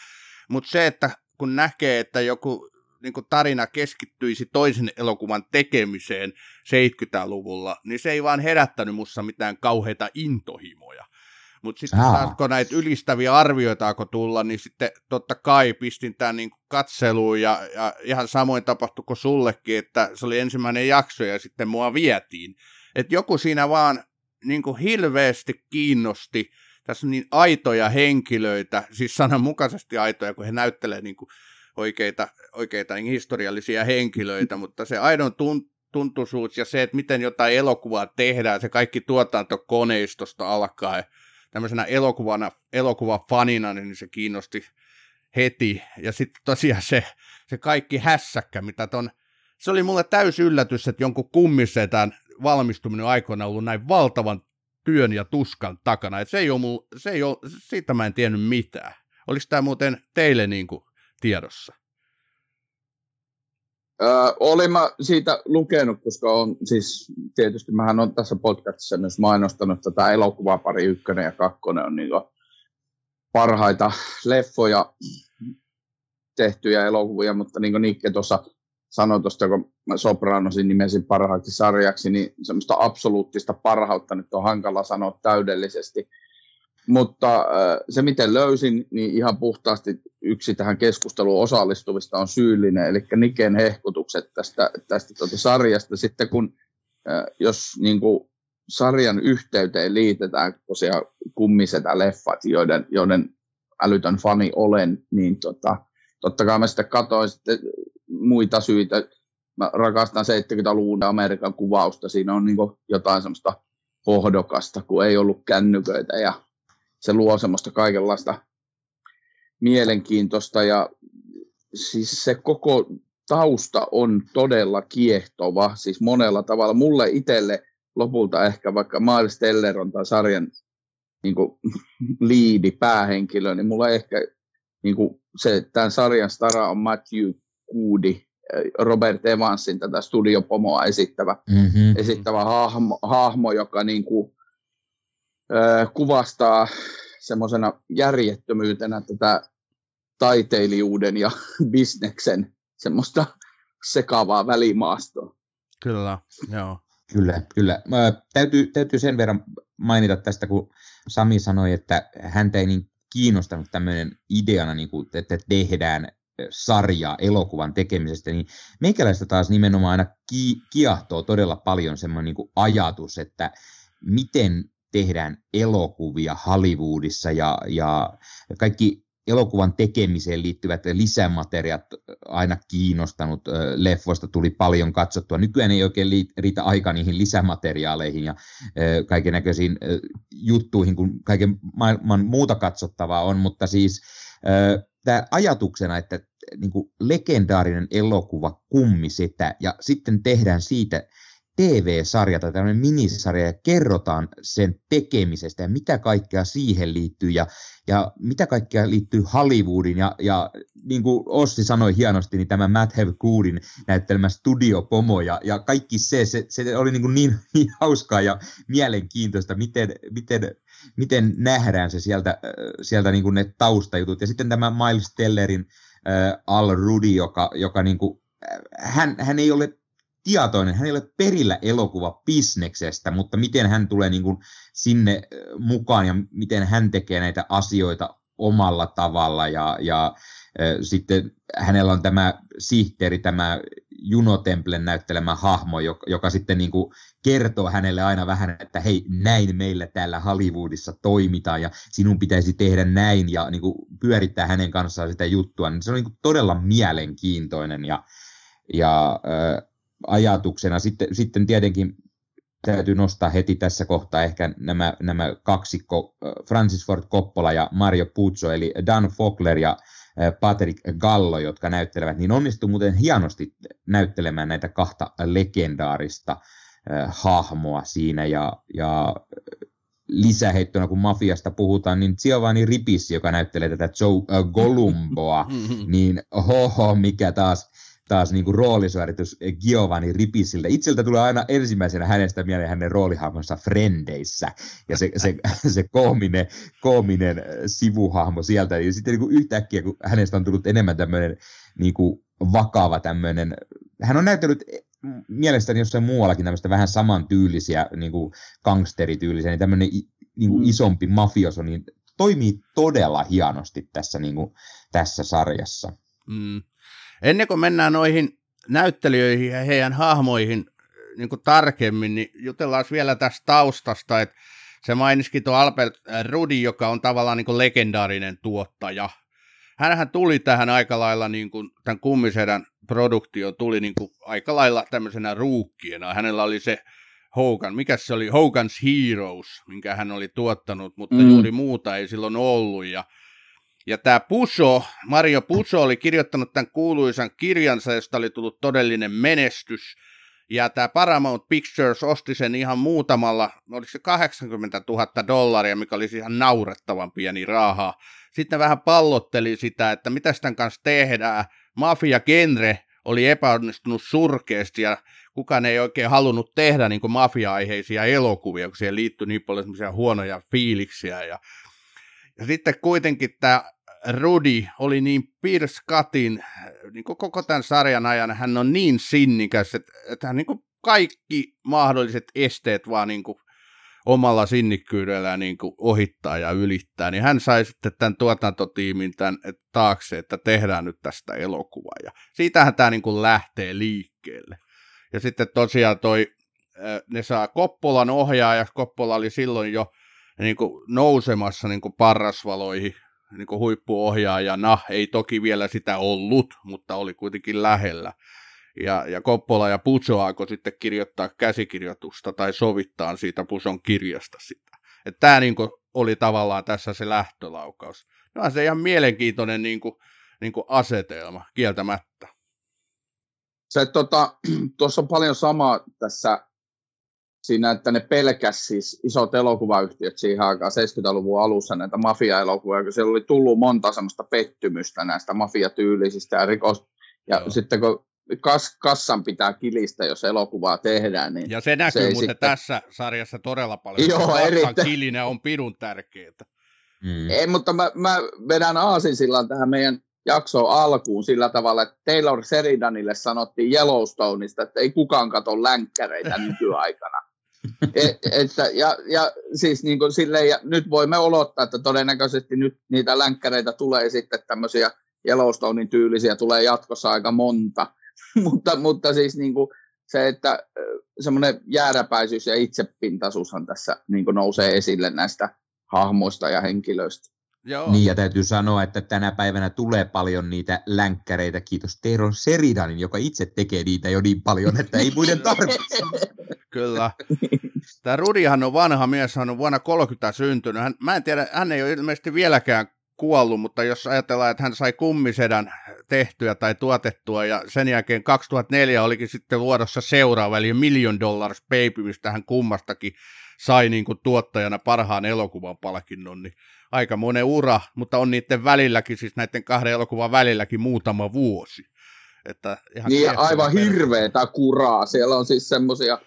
mutta se, että kun näkee, että joku niin kuin tarina keskittyisi toisen elokuvan tekemiseen 70-luvulla, niin se ei vaan herättänyt mussa mitään kauheita intohimoja. Mutta sitten kun näitä ylistäviä arvioita alkoi tulla, niin sitten totta kai pistin tämän niin katseluun ja, ja ihan samoin tapahtui kuin sullekin, että se oli ensimmäinen jakso ja sitten mua vietiin. Että joku siinä vaan niin kuin hirveästi kiinnosti. Tässä on niin aitoja henkilöitä, siis sananmukaisesti aitoja, kun he näyttelee niin kuin oikeita, oikeita niin historiallisia henkilöitä, mutta se aidon tunt, tuntuisuus ja se, että miten jotain elokuvaa tehdään, se kaikki tuotantokoneistosta alkaen, tämmöisenä elokuvana, elokuvafanina, niin se kiinnosti heti. Ja sitten tosiaan se, se kaikki hässäkkä, mitä ton, se oli mulle täys yllätys, että jonkun kummisetään valmistuminen on aikoina ollut näin valtavan työn ja tuskan takana. Et se ei ole se ei ole, siitä mä en tiennyt mitään. Oliko tämä muuten teille niin kuin tiedossa? Öö, olin mä siitä lukenut, koska on siis tietysti mähän on tässä podcastissa myös mainostanut tätä elokuvaa pari ykkönen ja kakkonen on niin parhaita leffoja tehtyjä elokuvia, mutta niin kuin Nikke tuossa sanoi tuosta, kun mä Sopranosin nimesin parhaaksi sarjaksi, niin semmoista absoluuttista parhautta nyt on hankala sanoa täydellisesti. Mutta äh, se, miten löysin, niin ihan puhtaasti yksi tähän keskusteluun osallistuvista on syyllinen, eli Niken hehkutukset tästä, tästä tuota sarjasta. Sitten kun, äh, jos niin kuin, sarjan yhteyteen liitetään tosiaan kummisetä leffat, joiden, joiden älytön fani olen, niin tota, totta kai mä sitten katsoin sitten muita syitä. Mä rakastan 70-luvun Amerikan kuvausta. Siinä on niin jotain semmoista hohdokasta, kun ei ollut kännyköitä ja se luo semmoista kaikenlaista mielenkiintoista ja siis se koko tausta on todella kiehtova, siis monella tavalla. Mulle itselle lopulta ehkä vaikka Miles Teller on tämän sarjan niin kuin, liidi, päähenkilö, niin mulla ehkä niin kuin, se, tämän sarjan stara on Matthew Goody, eh, Robert Evansin tätä studiopomoa esittävä, mm-hmm. esittävä hahmo, hahmo, joka niin kuin, kuvastaa semmoisena järjettömyytenä tätä taiteilijuuden ja bisneksen semmoista sekavaa välimaastoa. Kyllä, joo. Kyllä, kyllä. Mä, täytyy, täytyy sen verran mainita tästä, kun Sami sanoi, että häntä ei niin kiinnostanut tämmöinen ideana, niin kuin, että tehdään sarja elokuvan tekemisestä, niin meikäläistä taas nimenomaan aina ki- kiahtoo todella paljon semmoinen niin ajatus, että miten tehdään elokuvia Hollywoodissa ja, ja kaikki elokuvan tekemiseen liittyvät lisämateriaat aina kiinnostanut. Leffoista tuli paljon katsottua. Nykyään ei oikein riitä aika niihin lisämateriaaleihin ja kaiken näköisiin juttuihin, kun kaiken maailman muuta katsottavaa on, mutta siis tämä ajatuksena, että niin legendaarinen elokuva kummisetä ja sitten tehdään siitä TV-sarja tai tämmöinen minisarja ja kerrotaan sen tekemisestä ja mitä kaikkea siihen liittyy ja, ja mitä kaikkea liittyy Hollywoodin ja, ja niin kuin Ossi sanoi hienosti, niin tämä Matt Have Goodin näyttelemä studiopomo ja, ja kaikki se, se, se oli niin, kuin niin, niin hauskaa ja mielenkiintoista, miten, miten, miten nähdään se sieltä, sieltä niin kuin ne taustajutut. Ja sitten tämä Miles Tellerin äh, Al Rudy, joka, joka niin kuin, hän, hän ei ole tietoinen, hän ei ole perillä elokuva bisneksestä, mutta miten hän tulee niin kuin sinne mukaan ja miten hän tekee näitä asioita omalla tavalla. Ja, ja äh, sitten hänellä on tämä sihteeri, tämä Juno Templen näyttelemä hahmo, joka, joka sitten niin kuin kertoo hänelle aina vähän, että hei, näin meillä täällä Hollywoodissa toimitaan ja sinun pitäisi tehdä näin ja niin kuin pyörittää hänen kanssaan sitä juttua, niin se on niin kuin todella mielenkiintoinen ja, ja äh, ajatuksena. Sitten, sitten tietenkin täytyy nostaa heti tässä kohtaa ehkä nämä, nämä kaksikko, Francis Ford Coppola ja Mario Puzo, eli Dan Fogler ja Patrick Gallo, jotka näyttelevät, niin onnistuu muuten hienosti näyttelemään näitä kahta legendaarista hahmoa siinä, ja, ja lisäheittona, kun mafiasta puhutaan, niin Giovanni Ripisi, joka näyttelee tätä Joe Golumboa, niin hoho, mikä taas taas niin kuin roolisuoritus Giovanni Ripisille. Itseltä tulee aina ensimmäisenä hänestä mieleen hänen roolihahmonsa Frendeissä ja se, se, se koominen, koominen sivuhahmo sieltä. Ja sitten niin kuin yhtäkkiä, kun hänestä on tullut enemmän tämmöinen niin kuin vakava tämmöinen, hän on näyttänyt mielestäni jossain muuallakin tämmöistä vähän samantyylisiä, niin kuin gangsterityylisiä, niin tämmöinen niin kuin isompi mafioso, niin toimii todella hienosti tässä, niin kuin, tässä sarjassa. Mm. Ennen kuin mennään noihin näyttelijöihin ja heidän hahmoihin, niin kuin tarkemmin, niin jutellaan vielä tästä taustasta, että se mainitskin tuo Albert Rudi, joka on tavallaan niin kuin legendaarinen tuottaja. Hänhän tuli tähän aika lailla, niin kuin, tämän kummisedän produktio tuli niin kuin aika lailla tämmöisenä ruukkiena. Hänellä oli se Hogan, mikä se oli, Hogan's Heroes, minkä hän oli tuottanut, mutta mm. juuri muuta ei silloin ollut. Ja, ja tämä Puso, Mario Puso oli kirjoittanut tämän kuuluisan kirjansa, josta oli tullut todellinen menestys. Ja tämä Paramount Pictures osti sen ihan muutamalla, oliko se 80 000 dollaria, mikä oli ihan naurettavan pieni rahaa. Sitten vähän pallotteli sitä, että mitä tämän kanssa tehdään. Mafia-genre oli epäonnistunut surkeasti ja kukaan ei oikein halunnut tehdä niin mafia-aiheisia elokuvia, kun siihen liittyi niin paljon huonoja fiiliksiä. Ja, ja sitten kuitenkin tämä Rudi oli niin Pierce Cutin, niin koko tämän sarjan ajan hän on niin sinnikäs, että, että hän niin kaikki mahdolliset esteet vaan niin kuin omalla sinnikkyydellään niin kuin ohittaa ja ylittää, niin hän sai sitten tämän tuotantotiimin tämän taakse, että tehdään nyt tästä elokuvaa. Ja siitähän tämä niin kuin lähtee liikkeelle. Ja sitten tosiaan toi, ne saa Koppolan ohjaaja, Koppola oli silloin jo niin kuin nousemassa niin kuin parrasvaloihin niin kuin huippuohjaajana. Ei toki vielä sitä ollut, mutta oli kuitenkin lähellä. Ja, ja Koppola ja Puzo alkoi sitten kirjoittaa käsikirjoitusta tai sovittaa siitä Puson kirjasta sitä. Että tämä niin kuin, oli tavallaan tässä se lähtölaukaus. No se ihan mielenkiintoinen niin kuin, niin kuin asetelma, kieltämättä. Se, tota, tuossa on paljon samaa tässä siinä, että ne pelkäs siis isot elokuvayhtiöt siihen aikaan 70-luvun alussa näitä mafia-elokuvia, kun siellä oli tullut monta semmoista pettymystä näistä mafiatyylisistä ja rikos. Ja Joo. sitten kun kas, kassan pitää kilistä, jos elokuvaa tehdään. Niin ja se näkyy se muuten sitten... tässä sarjassa todella paljon. Joo, erittäin. kilinen on pidun tärkeää. Mm. Ei, mutta mä, mä vedän aasinsillan tähän meidän jaksoon alkuun sillä tavalla, että Taylor Sheridanille sanottiin Yellowstoneista, että ei kukaan katso länkkäreitä nykyaikana. et, että, ja, ja siis niin kuin silleen, ja nyt voimme olottaa, että todennäköisesti nyt niitä länkkäreitä tulee sitten tämmöisiä Yellowstonein tyylisiä tulee jatkossa aika monta. mutta, mutta siis niin kuin se, että semmoinen jääräpäisyys ja itsepintaisuushan tässä niin kuin nousee esille näistä hahmoista ja henkilöistä. Joo. Niin, ja täytyy sanoa, että tänä päivänä tulee paljon niitä länkkäreitä, kiitos Teron Seridanin, joka itse tekee niitä jo niin paljon, että ei muiden tarvitse. Kyllä. Tämä Rudihan on vanha mies, hän on vuonna 30 syntynyt. Hän, mä en tiedä, hän ei ole ilmeisesti vieläkään kuollut, mutta jos ajatellaan, että hän sai kummisedän tehtyä tai tuotettua, ja sen jälkeen 2004 olikin sitten vuodossa seuraava, eli Million Dollars Baby, mistä hän kummastakin sai niin kuin tuottajana parhaan elokuvan palkinnon, niin aika monen ura, mutta on niiden välilläkin, siis näiden kahden elokuvan välilläkin muutama vuosi. Että ihan niin, aivan hirveetä kuraa. Siellä on siis semmoisia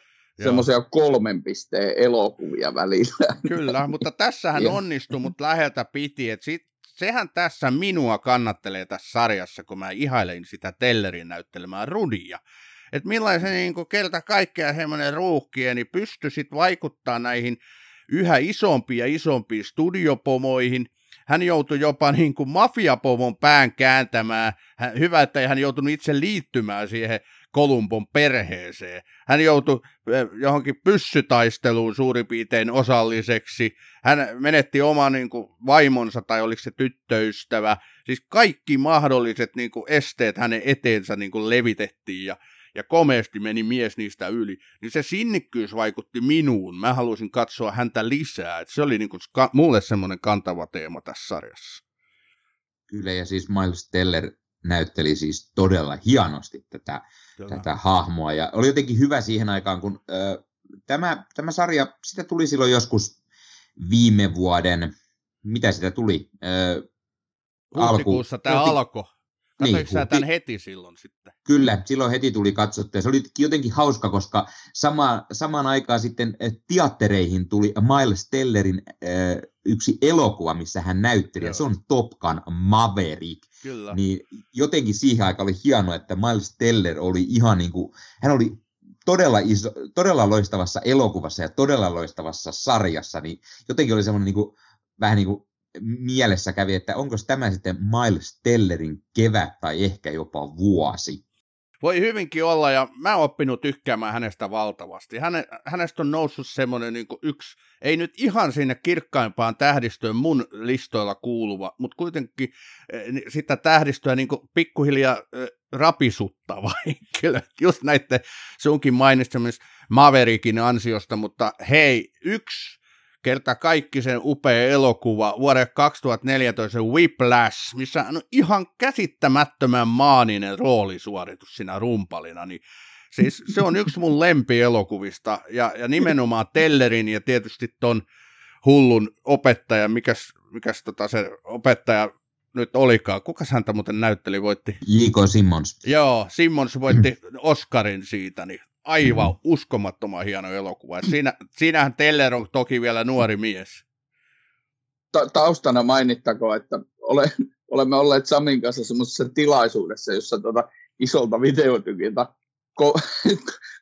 semmoisia kolmen pisteen elokuvia välillä. Kyllä, mutta tässähän onnistui, mutta läheltä piti. että sit, sehän tässä minua kannattelee tässä sarjassa, kun mä ihailen sitä Tellerin näyttelemään Rudia. Että millaisen niin keltä kaikkea semmoinen ruukkien, niin pystyi sitten vaikuttaa näihin yhä isompiin ja isompiin studiopomoihin. Hän joutui jopa niin kuin mafiapomon pään kääntämään. Hän, hyvä, että hän joutunut itse liittymään siihen Kolumbon perheeseen. Hän joutui eh, johonkin pyssytaisteluun suurin piirtein osalliseksi. Hän menetti oman niin kuin, vaimonsa tai oliko se tyttöystävä. Siis kaikki mahdolliset niin kuin, esteet hänen eteensä niin kuin, levitettiin ja ja komeasti meni mies niistä yli, niin se sinnikkyys vaikutti minuun. Mä halusin katsoa häntä lisää. Et se oli niinku ka- mulle semmoinen kantava teema tässä sarjassa. Kyllä, ja siis Miles Teller näytteli siis todella hienosti tätä, tätä hahmoa. Ja oli jotenkin hyvä siihen aikaan, kun ö, tämä, tämä sarja, sitä tuli silloin joskus viime vuoden, mitä sitä tuli? Ö, Huhtikuussa alku, tämä alkoi. Niin, sä tämän heti silloin sitten? Kyllä, silloin heti tuli katsottua. Se oli jotenkin hauska, koska sama, samaan aikaan sitten eh, teattereihin tuli Miles Tellerin äh, yksi elokuva, missä hän näytteli, ja se on Top Gun Maverick. Kyllä. Niin jotenkin siihen aikaan oli hienoa, että Miles Teller oli ihan niin kuin, hän oli todella, iso, todella loistavassa elokuvassa ja todella loistavassa sarjassa, niin jotenkin oli semmoinen niin kuin, vähän niin kuin mielessä kävi, että onko tämä sitten Miles Tellerin kevät tai ehkä jopa vuosi. Voi hyvinkin olla, ja mä oon oppinut tykkäämään hänestä valtavasti. Häne, hänestä on noussut semmoinen niin yksi, ei nyt ihan sinne kirkkaimpaan tähdistöön mun listoilla kuuluva, mutta kuitenkin eh, sitä tähdistöä niin pikkuhiljaa eh, rapisuttava henkilö. Just näiden sunkin mainitsemissa Maverickin ansiosta, mutta hei, yksi kerta kaikki sen upea elokuva vuoden 2014 Whiplash, missä on ihan käsittämättömän maaninen roolisuoritus siinä rumpalina, niin siis se on yksi mun lempielokuvista, ja, ja nimenomaan Tellerin ja tietysti ton hullun opettaja, mikäs, mikäs tota se opettaja nyt olikaan, kuka häntä muuten näytteli, voitti? J.K. Simmons. Joo, Simmons voitti Oscarin siitä, niin aivan mm. uskomattoman hieno elokuva. siinä, siinähän Teller on toki vielä nuori mies. Ta- taustana mainittako, että ole, olemme olleet Samin kanssa semmoisessa tilaisuudessa, jossa tuota isolta videotykiltä ko-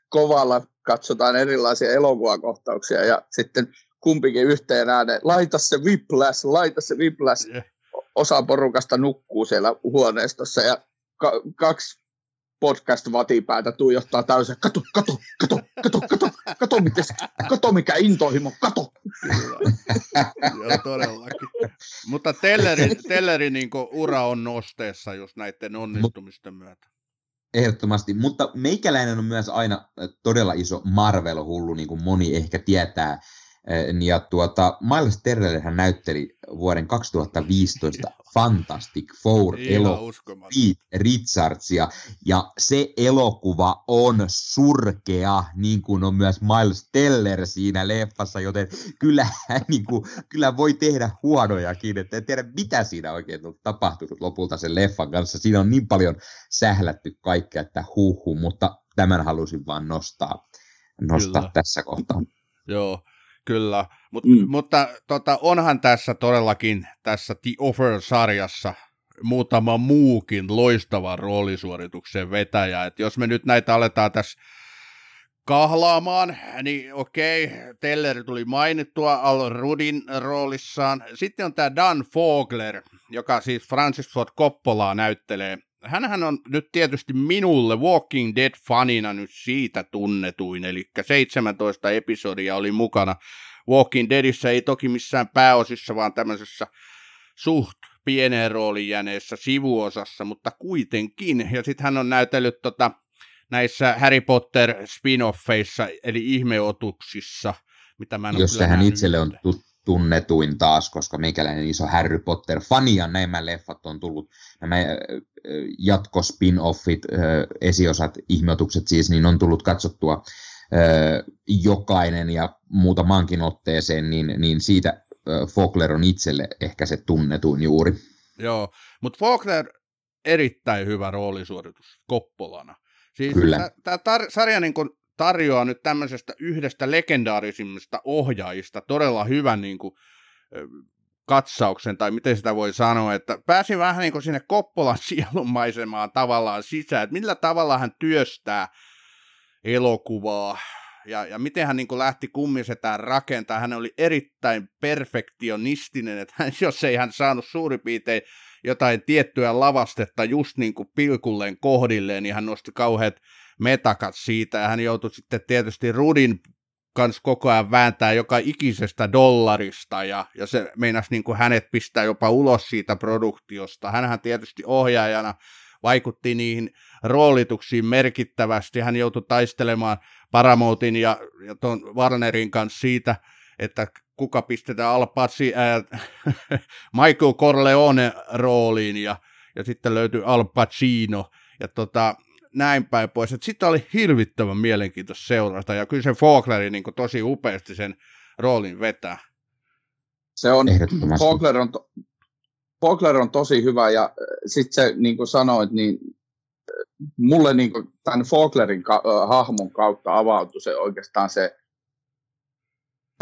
kovalla katsotaan erilaisia elokuvakohtauksia ja sitten kumpikin yhteen ääneen, laita se whiplash, laita se whiplash. Osa porukasta nukkuu siellä huoneistossa ja ka- kaksi podcast-vatipäätä tuijottaa täysin, kato, kato, kato, kato, kato, kato, mites, kato mikä intohimo, kato. Joo, todellakin. Mutta Tellerin, Tellerin niin ura on nosteessa just näiden onnistumisten myötä. Ehdottomasti, mutta meikäläinen on myös aina todella iso Marvel-hullu, niin kuin moni ehkä tietää. Ja tuota, Miles Terrell hän näytteli vuoden 2015 Fantastic Four elo Pete Richardsia, ja se elokuva on surkea, niin kuin on myös Miles Teller siinä leffassa, joten kyllä, niin kuin, kyllä voi tehdä huonojakin, että en tiedä mitä siinä oikein on tapahtunut lopulta sen leffan kanssa. Siinä on niin paljon sählätty kaikkea, että huhu, mutta tämän halusin vaan nostaa, nostaa tässä kohtaa. Joo, Kyllä, Mut, mm. mutta tota, onhan tässä todellakin tässä The Offer-sarjassa muutama muukin loistava roolisuorituksen vetäjä. Et jos me nyt näitä aletaan tässä kahlaamaan, niin okei, Teller tuli mainittua Al Rudin roolissaan. Sitten on tämä Dan Fogler, joka siis Francis Ford Coppolaa näyttelee. Hänhän on nyt tietysti minulle Walking Dead-fanina nyt siitä tunnetuin, eli 17 episodia oli mukana Walking Deadissä ei toki missään pääosissa, vaan tämmöisessä suht pieneen roolin jääneessä sivuosassa, mutta kuitenkin. Ja sitten hän on näytellyt tota, näissä Harry Potter spin-offeissa, eli ihmeotuksissa, mitä mä en Jossa hän itselle on tunnetuin taas, koska meikäläinen iso Harry Potter-fani, ja nämä leffat on tullut, nämä jatko-spin-offit, esiosat, ihmeotukset siis, niin on tullut katsottua jokainen ja muutamankin otteeseen, niin, niin siitä Fogler on itselle ehkä se tunnetuin juuri. Joo, mutta Fogler erittäin hyvä roolisuoritus Koppolana. Siis tämä tar- sarja niin kun tarjoaa nyt tämmöisestä yhdestä legendaarisimmista ohjaajista todella hyvän niin kun, katsauksen, tai miten sitä voi sanoa, että pääsi vähän niin kuin sinne Koppolan sielunmaisemaan tavallaan sisään, että millä tavalla hän työstää elokuvaa, ja, ja miten hän niin kuin lähti kummisetään rakentaa. Hän oli erittäin perfektionistinen, että hän, jos ei hän saanut suurin piirtein jotain tiettyä lavastetta just niin kuin pilkulleen kohdilleen, niin hän nosti kauheat metakat siitä, ja hän joutui sitten tietysti Rudin kanssa koko ajan vääntää joka ikisestä dollarista, ja, ja se meinasi niin kuin hänet pistää jopa ulos siitä produktiosta. Hänhän tietysti ohjaajana vaikutti niihin roolituksiin merkittävästi. Hän joutui taistelemaan Paramoutin ja, ja ton Warnerin kanssa siitä, että kuka pistetään Al Michael Corleone rooliin ja, ja sitten löytyi Al Pacino ja tota, näin päin pois. Sitten oli hirvittävän mielenkiintoista seurata ja kyllä se Faulkneri niin tosi upeasti sen roolin vetää. Se on, Faulkner on, to, Faulkner on tosi hyvä ja äh, sitten se niin kuin sanoit, niin mulle niin kuin tämän Faulknerin ka- hahmon kautta avautui se oikeastaan se,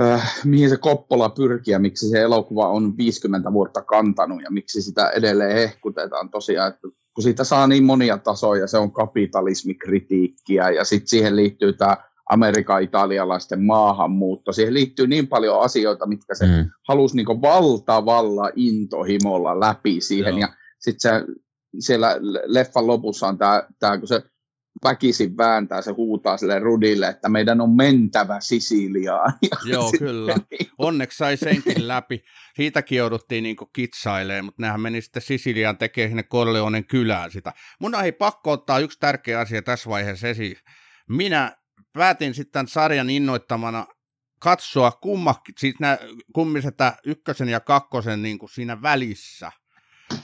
äh, mihin se Koppola pyrkii ja miksi se elokuva on 50 vuotta kantanut ja miksi sitä edelleen hehkutetaan tosiaan, että kun siitä saa niin monia tasoja, se on kapitalismikritiikkiä ja sitten siihen liittyy tämä Amerikan-italialaisten maahanmuutto. Siihen liittyy niin paljon asioita, mitkä se mm. halusi niin valtavalla intohimolla läpi siihen. Joo. Ja sitten se siellä leffan lopussa on tämä, tämä kun se väkisin vääntää, se huutaa sille Rudille, että meidän on mentävä Sisiliaan. Joo, kyllä. Onneksi sai senkin läpi. Siitäkin jouduttiin niin kitsailemaan, mutta nehän meni sitten Sisiliaan tekemään sinne Corleonen kylään sitä. Mun ei pakko ottaa yksi tärkeä asia tässä vaiheessa esiin. Minä päätin sitten sarjan innoittamana katsoa kummakin, siis nämä kummisetä ykkösen ja kakkosen niin kuin siinä välissä.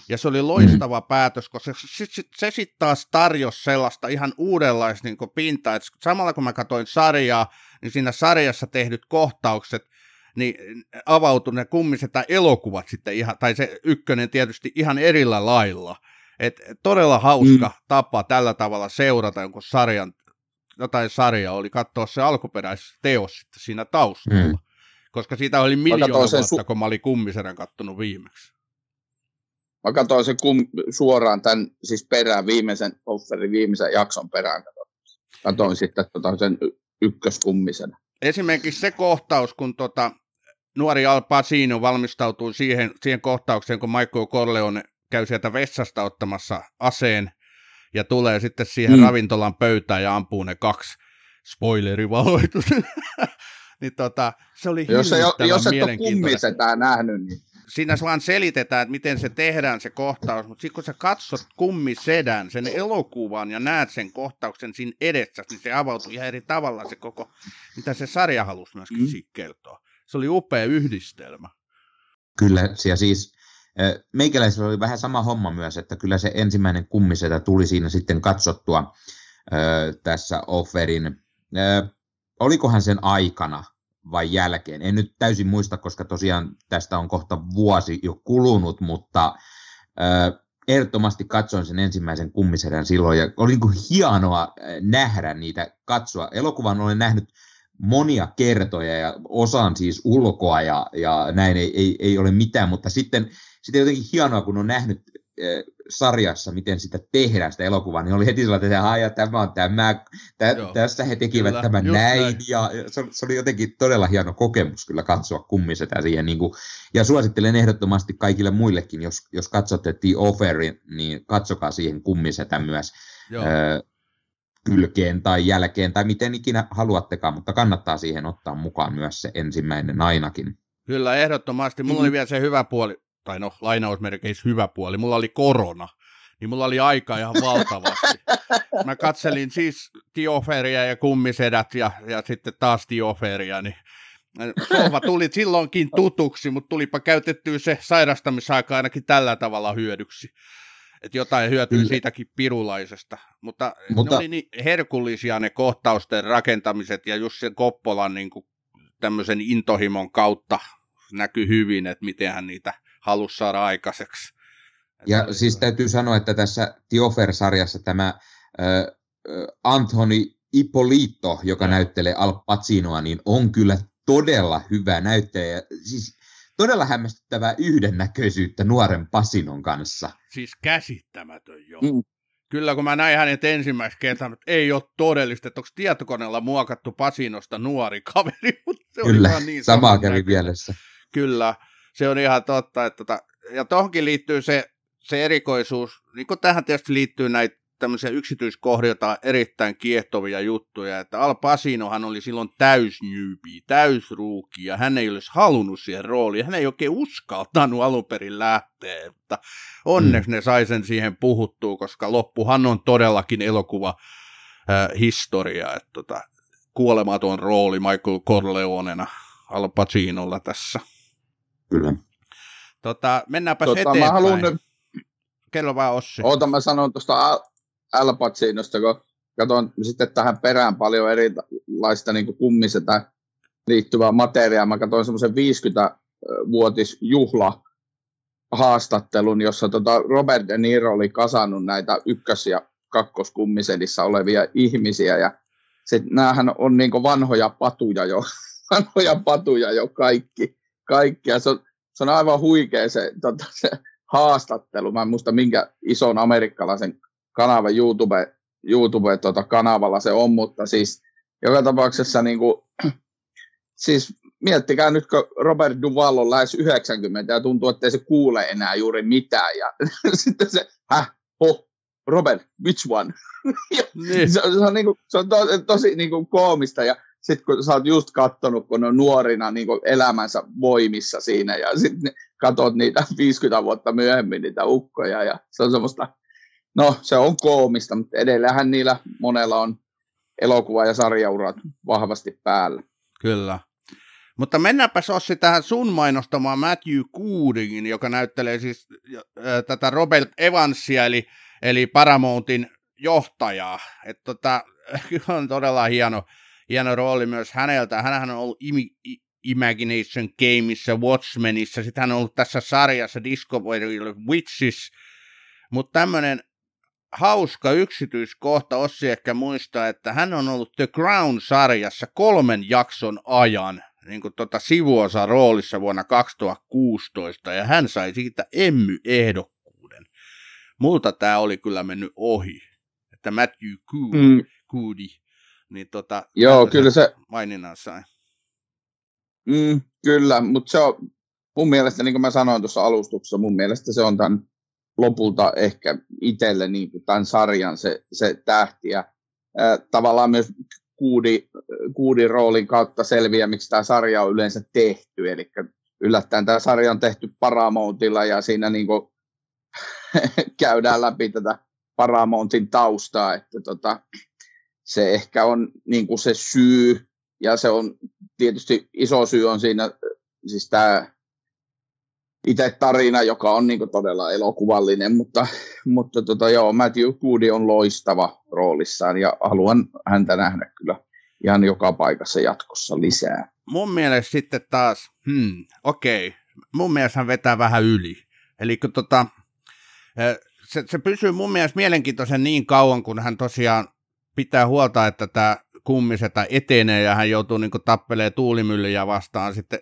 Ja se oli loistava mm. päätös, koska se, se, se sitten taas tarjosi sellaista ihan uudenlaista niin pintaa. Et samalla kun mä katsoin sarjaa, niin siinä sarjassa tehdyt kohtaukset, niin avautui ne kummisetä elokuvat sitten ihan, tai se ykkönen tietysti ihan erillä lailla. Et todella hauska mm. tapa tällä tavalla seurata jonkun sarjan jotain sarjaa oli katsoa se alkuperäisteos sitten siinä taustalla. Mm. Koska siitä oli miljoona vuotta, su- kun mä olin kummiserän kattonut viimeksi. Mä katsoin sen kum, suoraan tämän siis perään, viimeisen offerin viimeisen jakson perään. Katsoin sitten tota, sen ykköskummisena. Esimerkiksi se kohtaus, kun tota, nuori Al Pacino valmistautuu siihen, siihen kohtaukseen, kun Michael Corleone käy sieltä vessasta ottamassa aseen ja tulee sitten siihen mm. ravintolan pöytään ja ampuu ne kaksi spoilerivaroitus. niin tota, se oli jos, ei, jos et ole kummisetään nähnyt, niin siinä vaan selitetään, että miten se tehdään se kohtaus, mutta sitten kun sä katsot kummisedän, sen elokuvan ja näet sen kohtauksen siinä edessä, niin se avautuu ihan eri tavalla se koko, mitä se sarja halusi myöskin mm. siitä kertoa. Se oli upea yhdistelmä. Kyllä, ja siis Meikäläisellä oli vähän sama homma myös, että kyllä se ensimmäinen kummisetä tuli siinä sitten katsottua tässä offerin. olikohan sen aikana vai jälkeen? En nyt täysin muista, koska tosiaan tästä on kohta vuosi jo kulunut, mutta ehdottomasti katsoin sen ensimmäisen kummisedän silloin ja oli niin kuin hienoa nähdä niitä katsoa. Elokuvan olen nähnyt monia kertoja ja osaan siis ulkoa ja, ja näin ei, ei, ei ole mitään, mutta sitten sitten jotenkin hienoa, kun on nähnyt äh, sarjassa, miten sitä tehdään, sitä elokuvaa, niin oli heti sellainen, että ja tämä on tämä, tä, tässä he tekivät kyllä, tämän näin, näin. ja se, se oli jotenkin todella hieno kokemus kyllä katsoa kummisetä siihen, niin kuin, ja suosittelen ehdottomasti kaikille muillekin, jos, jos katsotte The Offerin, niin katsokaa siihen kummisetä myös, Joo. Äh, kylkeen tai jälkeen tai miten ikinä haluattekaan, mutta kannattaa siihen ottaa mukaan myös se ensimmäinen ainakin. Kyllä, ehdottomasti. Mulla mm. oli vielä se hyvä puoli, tai no lainausmerkeissä hyvä puoli, mulla oli korona, niin mulla oli aika ihan valtavasti. Mä katselin siis Tioferia ja kummisedät ja, ja sitten taas Tioferia, niin Sohva tuli silloinkin tutuksi, mutta tulipa käytettyä se sairastamisaika ainakin tällä tavalla hyödyksi. Että jotain hyötyy siitäkin pirulaisesta. Mutta, mutta... ne oli niin herkullisia ne kohtausten rakentamiset ja just sen Koppolan niin kuin, tämmöisen intohimon kautta näkyy hyvin, että miten hän niitä halusi saada aikaiseksi. Ja että, siis täytyy sanoa, että tässä Tiofer-sarjassa tämä äh, Anthony Ippolito, joka ja. näyttelee Al Pacinoa, niin on kyllä todella hyvä näyttelijä. Siis todella hämmästyttävää yhdennäköisyyttä nuoren Pasinon kanssa. Siis käsittämätön jo. Mm. Kyllä, kun mä näin hänet ensimmäistä kertaa, että ei ole todellista, että onko tietokoneella muokattu Pasinosta nuori kaveri, mutta se Kyllä, oli niin samaa kävi mielessä. Kyllä, se on ihan totta. Että tota, ja tuohonkin liittyy se, se erikoisuus, niin kuin tähän tietysti liittyy näitä tämmöisiä yksityiskohdia, erittäin kiehtovia juttuja, että Al Pacinohan oli silloin täysnyypi, täysruuki, ja hän ei olisi halunnut siihen rooliin, hän ei oikein uskaltanut alun perin lähteä, mutta onneksi mm. ne sai sen siihen puhuttua, koska loppuhan on todellakin elokuva äh, historia, että tota, kuolematon rooli Michael Corleonena Al Pacinolla tässä. Kyllä. Tota, mennäänpä tota, eteenpäin. Mä haluan nyt... Kello vaan Ossi. Oota, mä sanon tuosta Al Pacinosta, kun katson sitten tähän perään paljon erilaista niin kummisetä liittyvää materiaa. Mä katsoin semmoisen 50-vuotisjuhla haastattelun, jossa tota Robert De Niro oli kasannut näitä ykkös- ja kakkoskummisedissä olevia ihmisiä, ja sit näähän on niin vanhoja patuja jo, vanhoja patuja jo kaikki, kaikki. Ja se on, se on aivan huikea se, tota, se haastattelu. Mä en muista minkä ison amerikkalaisen kanava YouTube, YouTube tota, kanavalla se on, mutta siis joka tapauksessa niin kuin, siis miettikää nyt, kun Robert Duval on lähes 90 ja tuntuu, että ei se kuule enää juuri mitään. Ja sitten se, häh, ho, Robert, which one? Niin. se, on, se on, niin kuin, se on to, tosi niin kuin koomista ja sitten kun sä oot just kattonut, kun ne on nuorina niin kuin elämänsä voimissa siinä ja sitten katot niitä 50 vuotta myöhemmin niitä ukkoja ja se on semmoista, no se on koomista, mutta edellähän niillä monella on elokuva- ja sarjaurat vahvasti päällä. Kyllä. Mutta mennäänpäs Ossi tähän sun mainostamaan Matthew Goodingin, joka näyttelee siis tätä Robert Evansia, eli, eli Paramountin johtajaa. Että tota, on todella hieno, hieno rooli myös häneltä. Hänhän on ollut imi, Imagination Gameissa, Watchmenissa, sitten hän on ollut tässä sarjassa Discovery Witches, mutta tämmöinen hauska yksityiskohta, Ossi ehkä muistaa, että hän on ollut The Crown-sarjassa kolmen jakson ajan niin kuin tota sivuosa roolissa vuonna 2016, ja hän sai siitä Emmy-ehdokkuuden. Multa tämä oli kyllä mennyt ohi, että Matthew Coody, mm. Coody niin tota, Joo, kyllä se... Maininnan sai. Mm, kyllä, mutta se on mun mielestä, niin kuin mä sanoin tuossa alustuksessa, mun mielestä se on tämän lopulta ehkä itselle niin kuin tämän sarjan se, se tähti. Ja, ää, tavallaan myös kuudi, kuudin roolin kautta selviää, miksi tämä sarja on yleensä tehty. Eli yllättäen tämä sarja on tehty Paramountilla ja siinä niin kuin käydään läpi tätä Paramountin taustaa, että tota, se ehkä on niin kuin se syy, ja se on tietysti iso syy on siinä siis tämä itse tarina, joka on niin todella elokuvallinen, mutta, mutta tota, joo, Matthew Goody on loistava roolissaan ja haluan häntä nähdä kyllä ihan joka paikassa jatkossa lisää. Mun mielestä sitten taas, hmm, okei, okay. mun mielestä hän vetää vähän yli. Eli tota, se, se pysyy mun mielestä mielenkiintoisen niin kauan, kun hän tosiaan pitää huolta, että tämä kummiseta etenee ja hän joutuu niin tappelee tuulimyllyjä vastaan sitten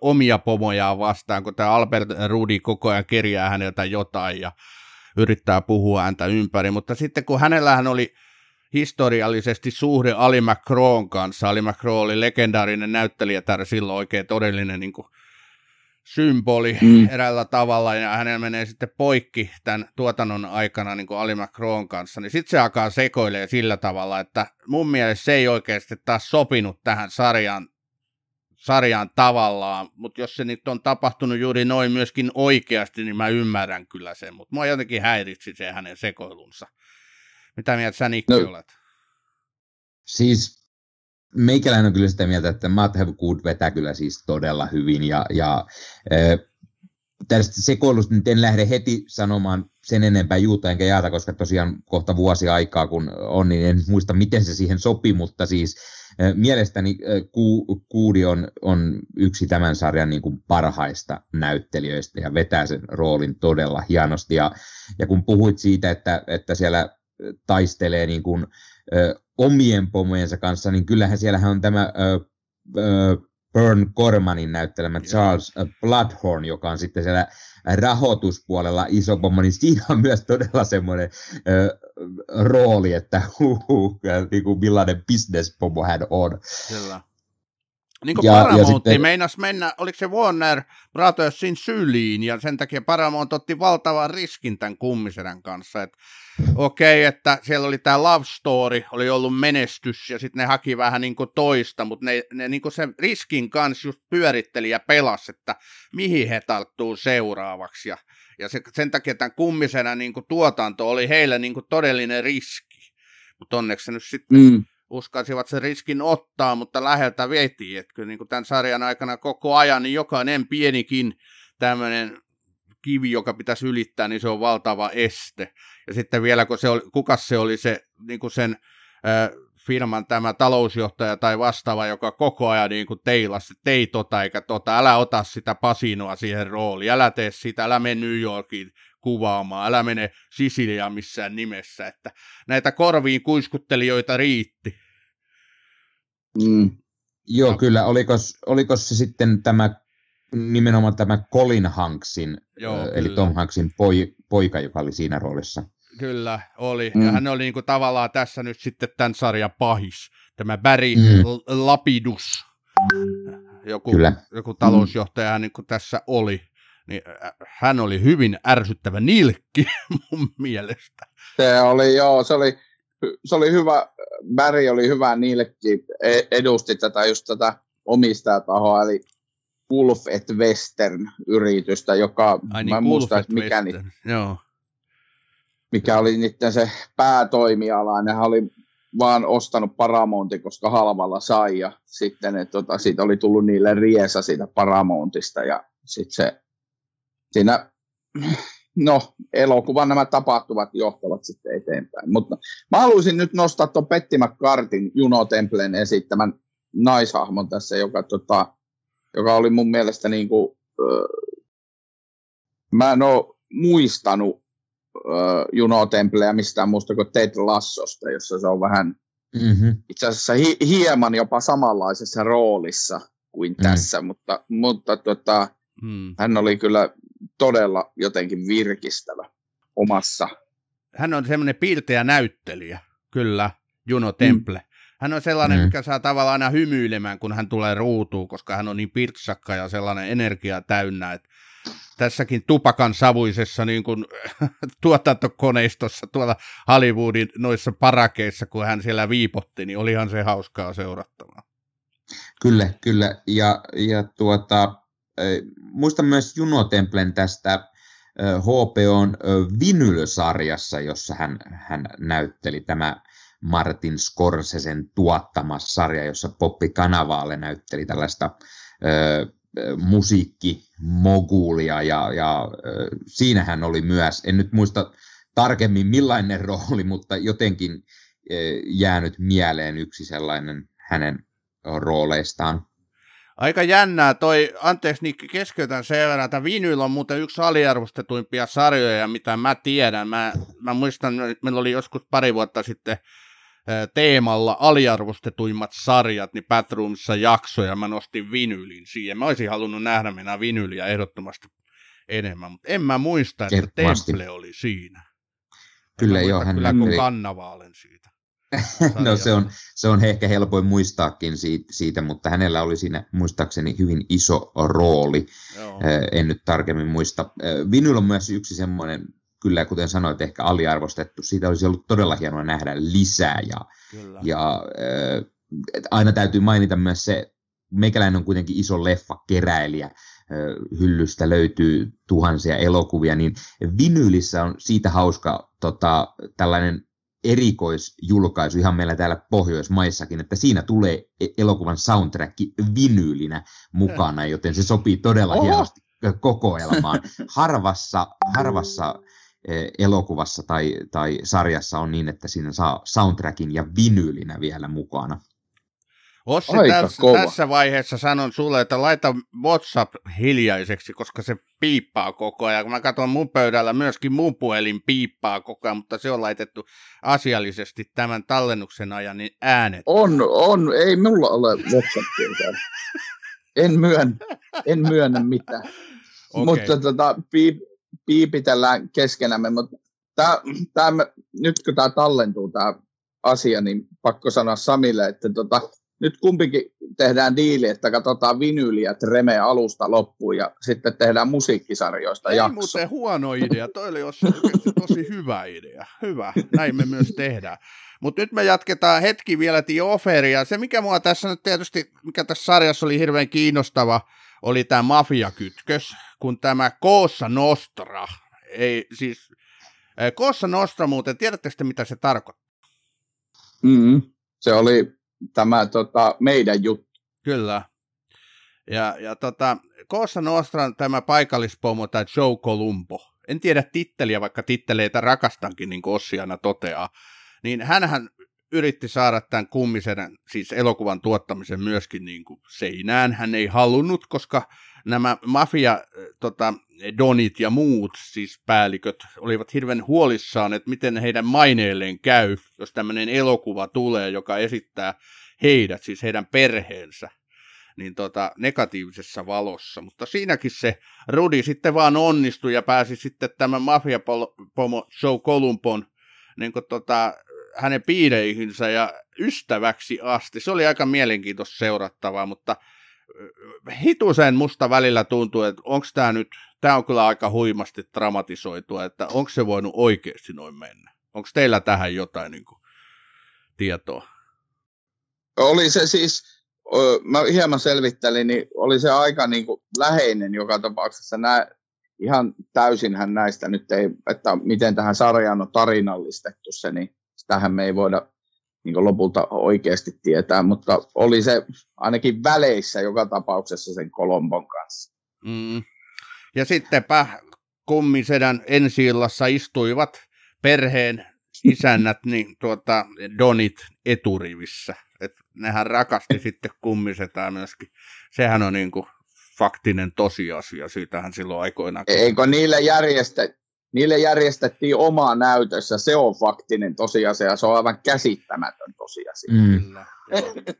omia pomojaan vastaan, kun tämä Albert Rudi koko ajan kerjää häneltä jotain ja yrittää puhua häntä ympäri, mutta sitten kun hänellähän oli historiallisesti suhde Ali McCroon kanssa, Ali McCroon oli legendaarinen näyttelijä täällä silloin oikein todellinen niin kuin symboli mm. eräällä tavalla, ja hänellä menee sitten poikki tämän tuotannon aikana niin kuin Ali McCroon kanssa, niin sitten se alkaa sekoilee sillä tavalla, että mun mielestä se ei oikeasti taas sopinut tähän sarjaan sarjaan tavallaan, mutta jos se nyt on tapahtunut juuri noin myöskin oikeasti, niin mä ymmärrän kyllä sen, mutta mua jotenkin häiritsi se hänen sekoilunsa. Mitä mieltä sä Nikki no, olet? Siis meikäläinen on kyllä sitä mieltä, että Matt Have Good vetää kyllä siis todella hyvin ja, ja äh, tästä sekoilusta nyt en lähde heti sanomaan sen enempää juuta enkä jaata, koska tosiaan kohta vuosi aikaa kun on, niin en muista miten se siihen sopi, mutta siis Mielestäni Kuudi on, on yksi tämän sarjan niin kuin parhaista näyttelijöistä ja vetää sen roolin todella hienosti. Ja, ja kun puhuit siitä, että, että siellä taistelee niin kuin, omien pomojensa kanssa, niin kyllähän siellähän on tämä ö, ö, Burn Cormanin näyttelemä Charles Bloodhorn, joka on sitten siellä rahoituspuolella iso pommo, niin siinä on myös todella semmoinen ö, rooli, että huhu, niin kuin millainen pommo hän on. Kyllä. Niin kuin ja, Paramount ja sitten... meinas mennä, oliko se Warner Brothersin syliin, ja sen takia Paramount otti valtavan riskin tämän kummisedän kanssa. Et, Okei, okay, että siellä oli tämä Love Story, oli ollut menestys, ja sitten ne haki vähän niin kuin toista, mutta ne, ne niin kuin sen riskin kanssa just pyöritteli ja pelasi, että mihin he tarttuu seuraavaksi. Ja, ja se, sen takia tämän kummisenä niin kuin tuotanto oli heille niin kuin todellinen riski. Mutta onneksi se nyt sitten... Mm uskalsivat sen riskin ottaa, mutta läheltä veti. Että niin kuin tämän sarjan aikana koko ajan niin jokainen pienikin tämmöinen kivi, joka pitäisi ylittää, niin se on valtava este. Ja sitten vielä, kun se oli, kuka se oli se niin kuin sen äh, firman tämä talousjohtaja tai vastaava, joka koko ajan niin kuin teilasi, että ei tota eikä tota, älä ota sitä pasinoa siihen rooliin, älä tee sitä, älä mene New Yorkiin kuvaamaan, älä mene Sisiliaan missään nimessä, että näitä korviin kuiskuttelijoita riitti. Mm. Joo, no. kyllä. Oliko, oliko se sitten tämä nimenomaan tämä Colin Hanksin, Joo, eli kyllä. Tom Hanksin poi, poika, joka oli siinä roolissa? Kyllä, oli. Mm. Ja hän oli niin kuin tavallaan tässä nyt sitten tämän sarjan pahis. Tämä Barry mm. Lapidus, joku, Kyllä. joku talousjohtaja mm. niin kuin tässä oli. niin hän oli hyvin ärsyttävä nilkki mun mielestä. Se oli, joo, se oli, se oli hyvä, Barry oli hyvä nilkki, e, edusti tätä just tätä omistajatahoa, eli Wolf et Western yritystä, joka, Ai niin, mä en muista, että mikä, ni, Joo. mikä oli niiden se päätoimiala, nehän oli vaan ostanut Paramountin, koska halvalla sai, ja sitten että tota, siitä oli tullut niille riesa siitä Paramountista, ja sitten se siinä, no, elokuvan nämä tapahtuvat johtavat sitten eteenpäin. Mutta mä haluaisin nyt nostaa tuon Petti McCartin Juno Templen esittämän naishahmon tässä, joka, tota, joka oli mun mielestä niin kuin, öö, mä en ole muistanut öö, Juno Templeä mistään muusta kuin Ted Lassosta, jossa se on vähän mm-hmm. itse asiassa hi- hieman jopa samanlaisessa roolissa kuin mm. tässä, mutta, mutta tota, mm. hän oli kyllä todella jotenkin virkistävä omassa. Hän on semmoinen piirteä näyttelijä, kyllä, Juno Temple. Mm. Hän on sellainen, mm. mikä saa tavallaan aina hymyilemään, kun hän tulee ruutuun, koska hän on niin pirtsakka ja sellainen energia täynnä, että tässäkin tupakan savuisessa niin kuin, tuotantokoneistossa tuolla Hollywoodin noissa parakeissa, kun hän siellä viipotti, niin olihan se hauskaa seurattavaa. Kyllä, kyllä. Ja, ja tuota, muistan myös Juno Templen tästä HBOn Vinyl-sarjassa, jossa hän, hän näytteli tämä Martin Scorsesen tuottama sarja, jossa Poppi Kanavaalle näytteli tällaista ö, musiikkimogulia ja, ja siinä hän oli myös, en nyt muista tarkemmin millainen rooli, mutta jotenkin jäänyt mieleen yksi sellainen hänen rooleistaan. Aika jännää toi, anteeksi Nikki, keskeytän sen verran, että Vinyl on muuten yksi aliarvostetuimpia sarjoja, mitä mä tiedän. Mä, mä muistan, meillä oli joskus pari vuotta sitten teemalla aliarvostetuimmat sarjat, niin Batroomissa jaksoja, mä nostin vinylin siihen. Mä olisin halunnut nähdä mennä vinyliä ehdottomasti enemmän, mutta en mä muista, että Temple oli siinä. Kyllä joo, hän kyllä näkyy. kannavaalen siitä. No se on, se on ehkä helpoin muistaakin siitä, siitä, mutta hänellä oli siinä muistaakseni hyvin iso rooli. Joo. En nyt tarkemmin muista. Vinyl on myös yksi semmoinen kyllä, kuten sanoit, ehkä aliarvostettu. Siitä olisi ollut todella hienoa nähdä lisää. Ja, kyllä. ja aina täytyy mainita myös se, meikäläinen on kuitenkin iso leffa-keräilijä, hyllystä löytyy tuhansia elokuvia, niin vinylissä on siitä hauska tota, tällainen erikoisjulkaisu ihan meillä täällä Pohjoismaissakin, että siinä tulee e-, elokuvan soundtrack vinyylinä mukana, joten se sopii todella Oho. hienosti kokoelmaan. Harvassa, harvassa Eh, elokuvassa tai, tai sarjassa on niin, että siinä saa soundtrackin ja vinyylinä vielä mukana. Ossi, tässä, tässä vaiheessa sanon sulle, että laita WhatsApp hiljaiseksi, koska se piippaa koko ajan. Kun mä katson mun pöydällä, myöskin mun puhelin piippaa koko ajan, mutta se on laitettu asiallisesti tämän tallennuksen ajan niin äänet. On, on. Ei mulla ole WhatsAppia En myönnä, en myönnä mitään. Okay. Mutta tota, piip, piipitellään keskenämme, mutta tää, tää, nyt kun tämä tallentuu tämä asia, niin pakko sanoa Samille, että tota, nyt kumpikin tehdään diili, että katsotaan vinyyliä Treme alusta loppuun ja sitten tehdään musiikkisarjoista Ei jakso. muuten huono idea, toi oli tosi hyvä idea. Hyvä, näin me myös tehdään. Mutta nyt me jatketaan hetki vielä The Offeria. Se, mikä mua tässä nyt tietysti, mikä tässä sarjassa oli hirveän kiinnostava, oli tämä mafiakytkös, kun tämä Koossa Nostra, ei siis, Koossa Nostra muuten, tiedättekö mitä se tarkoittaa? Mm, se oli tämä tota, meidän juttu. Kyllä. Ja, ja tota, Koossa Nostran tämä paikallispomo, tai Joe Columbo, en tiedä titteliä, vaikka titteleitä rakastankin, niin kuin toteaa, niin hänhän yritti saada tämän kummisen, siis elokuvan tuottamisen myöskin niin kuin seinään. Hän ei halunnut, koska nämä mafia tota, donit ja muut, siis päälliköt, olivat hirveän huolissaan, että miten heidän maineelleen käy, jos tämmöinen elokuva tulee, joka esittää heidät, siis heidän perheensä, niin tota, negatiivisessa valossa. Mutta siinäkin se Rudi sitten vaan onnistui ja pääsi sitten tämän mafiapomo Joe Columbon niin kuin tota, hänen piireihinsä ja ystäväksi asti. Se oli aika mielenkiintoista seurattavaa, mutta hitusen musta välillä tuntuu, että onko tämä nyt tämä on kyllä aika huimasti dramatisoitua, että onko se voinut oikeasti noin mennä? Onko teillä tähän jotain niin kuin, tietoa? Oli se siis, mä hieman selvittelin, niin oli se aika niin kuin läheinen joka tapauksessa. Nää, ihan täysinhän näistä nyt ei, että miten tähän sarjaan on tarinallistettu se, niin sitähän me ei voida niin lopulta oikeasti tietää, mutta oli se ainakin väleissä joka tapauksessa sen Kolombon kanssa. Mm. Ja sittenpä kummisedän ensi istuivat perheen isännät, niin tuota, Donit eturivissä. Et nehän rakasti sitten kummisetään myöskin. Sehän on niin kuin faktinen tosiasia, siitähän silloin aikoinaan. Eikö niille, järjestä, niille järjestettiin oma näytössä, se on faktinen tosiasia, se on aivan käsittämätön tosiasia. Mm. Kyllä,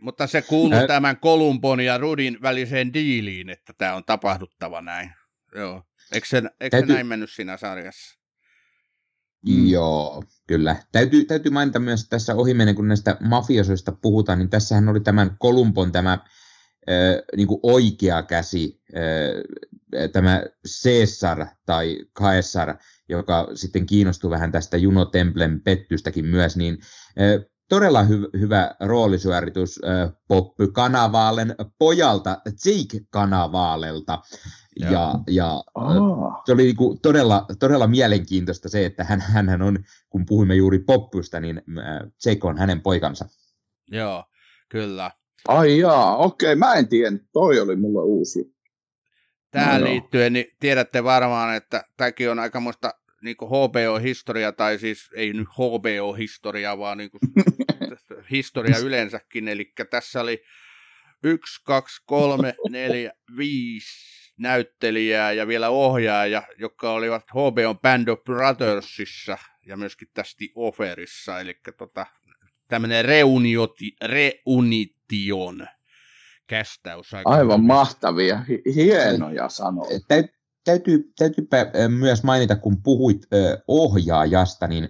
Mutta se kuuluu tämän Kolumbon ja Rudin väliseen diiliin, että tämä on tapahduttava näin. Joo. Eikö se, eikö Täytyy... se näin mennyt siinä sarjassa? Mm. Joo, kyllä. Täytyy, täytyy mainita myös tässä ohimennen, kun näistä mafiosoista puhutaan, niin tässähän oli tämän Kolumbon tämä äh, niin kuin oikea käsi, äh, tämä Caesar tai Caesar, joka sitten kiinnostui vähän tästä Juno Templen pettystäkin myös, niin äh, todella hy- hyvä roolisuoritus äh, Poppy Kanavaalen pojalta, Jake Kanavaalelta. Ja, ja oh. se oli niinku todella, todella mielenkiintoista se, että hän, hän on, kun puhuimme juuri Poppysta, niin Jake on hänen poikansa. Joo, kyllä. Ai jaa, okei, mä en tiedä, toi oli mulle uusi. Tähän no, liittyen, niin tiedätte varmaan, että tämäkin on aika muista niin HBO-historia, tai siis ei nyt HBO-historia, vaan niin kuin historia yleensäkin. Eli tässä oli yksi, kaksi, kolme, neljä, viisi näyttelijää ja vielä ohjaaja, jotka olivat HBO Band of Brothersissa ja myöskin tästä Offerissa, eli tota, tämmöinen reunioti, reunition kästäys. Aivan mahtavia, hienoja sanoja. Täytyy, täytyypä myös mainita, kun puhuit ohjaajasta, niin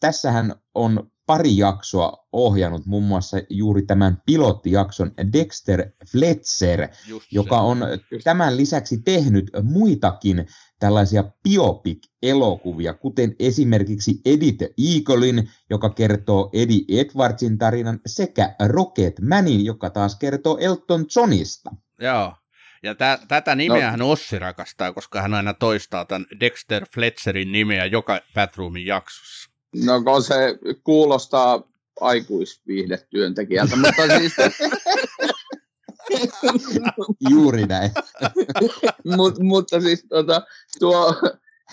tässähän on pari jaksoa ohjannut, muun muassa juuri tämän pilottijakson Dexter Fletcher, Just joka on tämän lisäksi tehnyt muitakin tällaisia biopic-elokuvia, kuten esimerkiksi Edith Eaglein, joka kertoo Eddie Edwardsin tarinan, sekä Rocket Manin, joka taas kertoo Elton Johnista. Joo, ja tä, tätä nimeä hän no. Ossi rakastaa, koska hän aina toistaa tämän Dexter Fletcherin nimeä joka Batroomin jaksossa. No kun se kuulostaa aikuisviihdetyöntekijältä, mutta siis... Juuri näin. Mut, mutta siis tota, tuo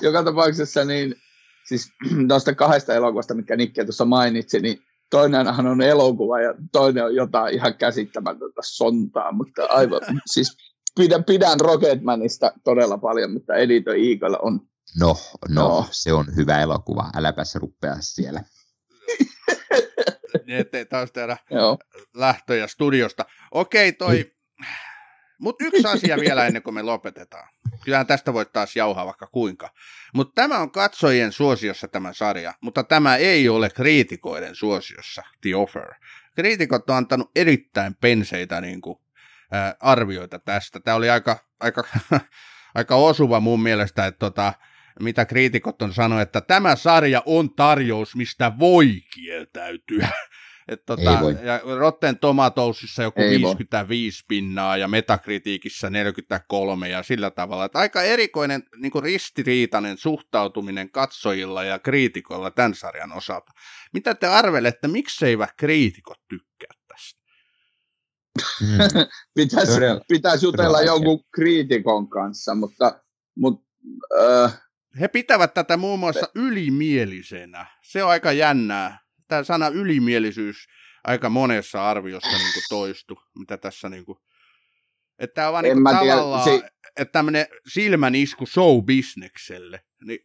joka tapauksessa niin, siis noista kahdesta elokuvasta, mitkä Nikke tuossa mainitsi, niin toinenhan on elokuva ja toinen on jotain ihan käsittämätöntä sontaa, mutta aivan, siis pidän, pidän Rocketmanista todella paljon, mutta Edito Eagle on No, no, no, se on hyvä elokuva. Äläpäs rupea siellä. niin, ettei taas tehdä Joo. lähtöjä studiosta. Okei, toi... Mutta yksi asia vielä ennen kuin me lopetetaan. Kyllähän tästä voit taas jauhaa vaikka kuinka. Mutta tämä on katsojien suosiossa tämä sarja, mutta tämä ei ole kriitikoiden suosiossa, The Offer. Kriitikot on antanut erittäin penseitä niin kuin, ää, arvioita tästä. Tämä oli aika, aika, aika osuva mun mielestä, että tota, mitä kriitikot on sanonut, että tämä sarja on tarjous, mistä voi kieltäytyä. Et tota, voi. ja Rotten Tomatoesissa joku Ei 55 voi. pinnaa ja Metakritiikissä 43 ja sillä tavalla. Että aika erikoinen niin kuin ristiriitainen suhtautuminen katsojilla ja kriitikoilla tämän sarjan osalta. Mitä te arvelette, mikseivät kriitikot tykkää tästä? Mm. pitäisi, pitäisi jutella jonkun kriitikon kanssa, mutta, mutta äh, he pitävät tätä muun muassa ylimielisenä. Se on aika jännää. Tämä sana ylimielisyys aika monessa arviossa niin kuin toistu, mitä tässä niin kuin, että tämä on vaan niin tavallaan, tiedä, se... että tämmöinen silmän isku show-bisnekselle. Niin,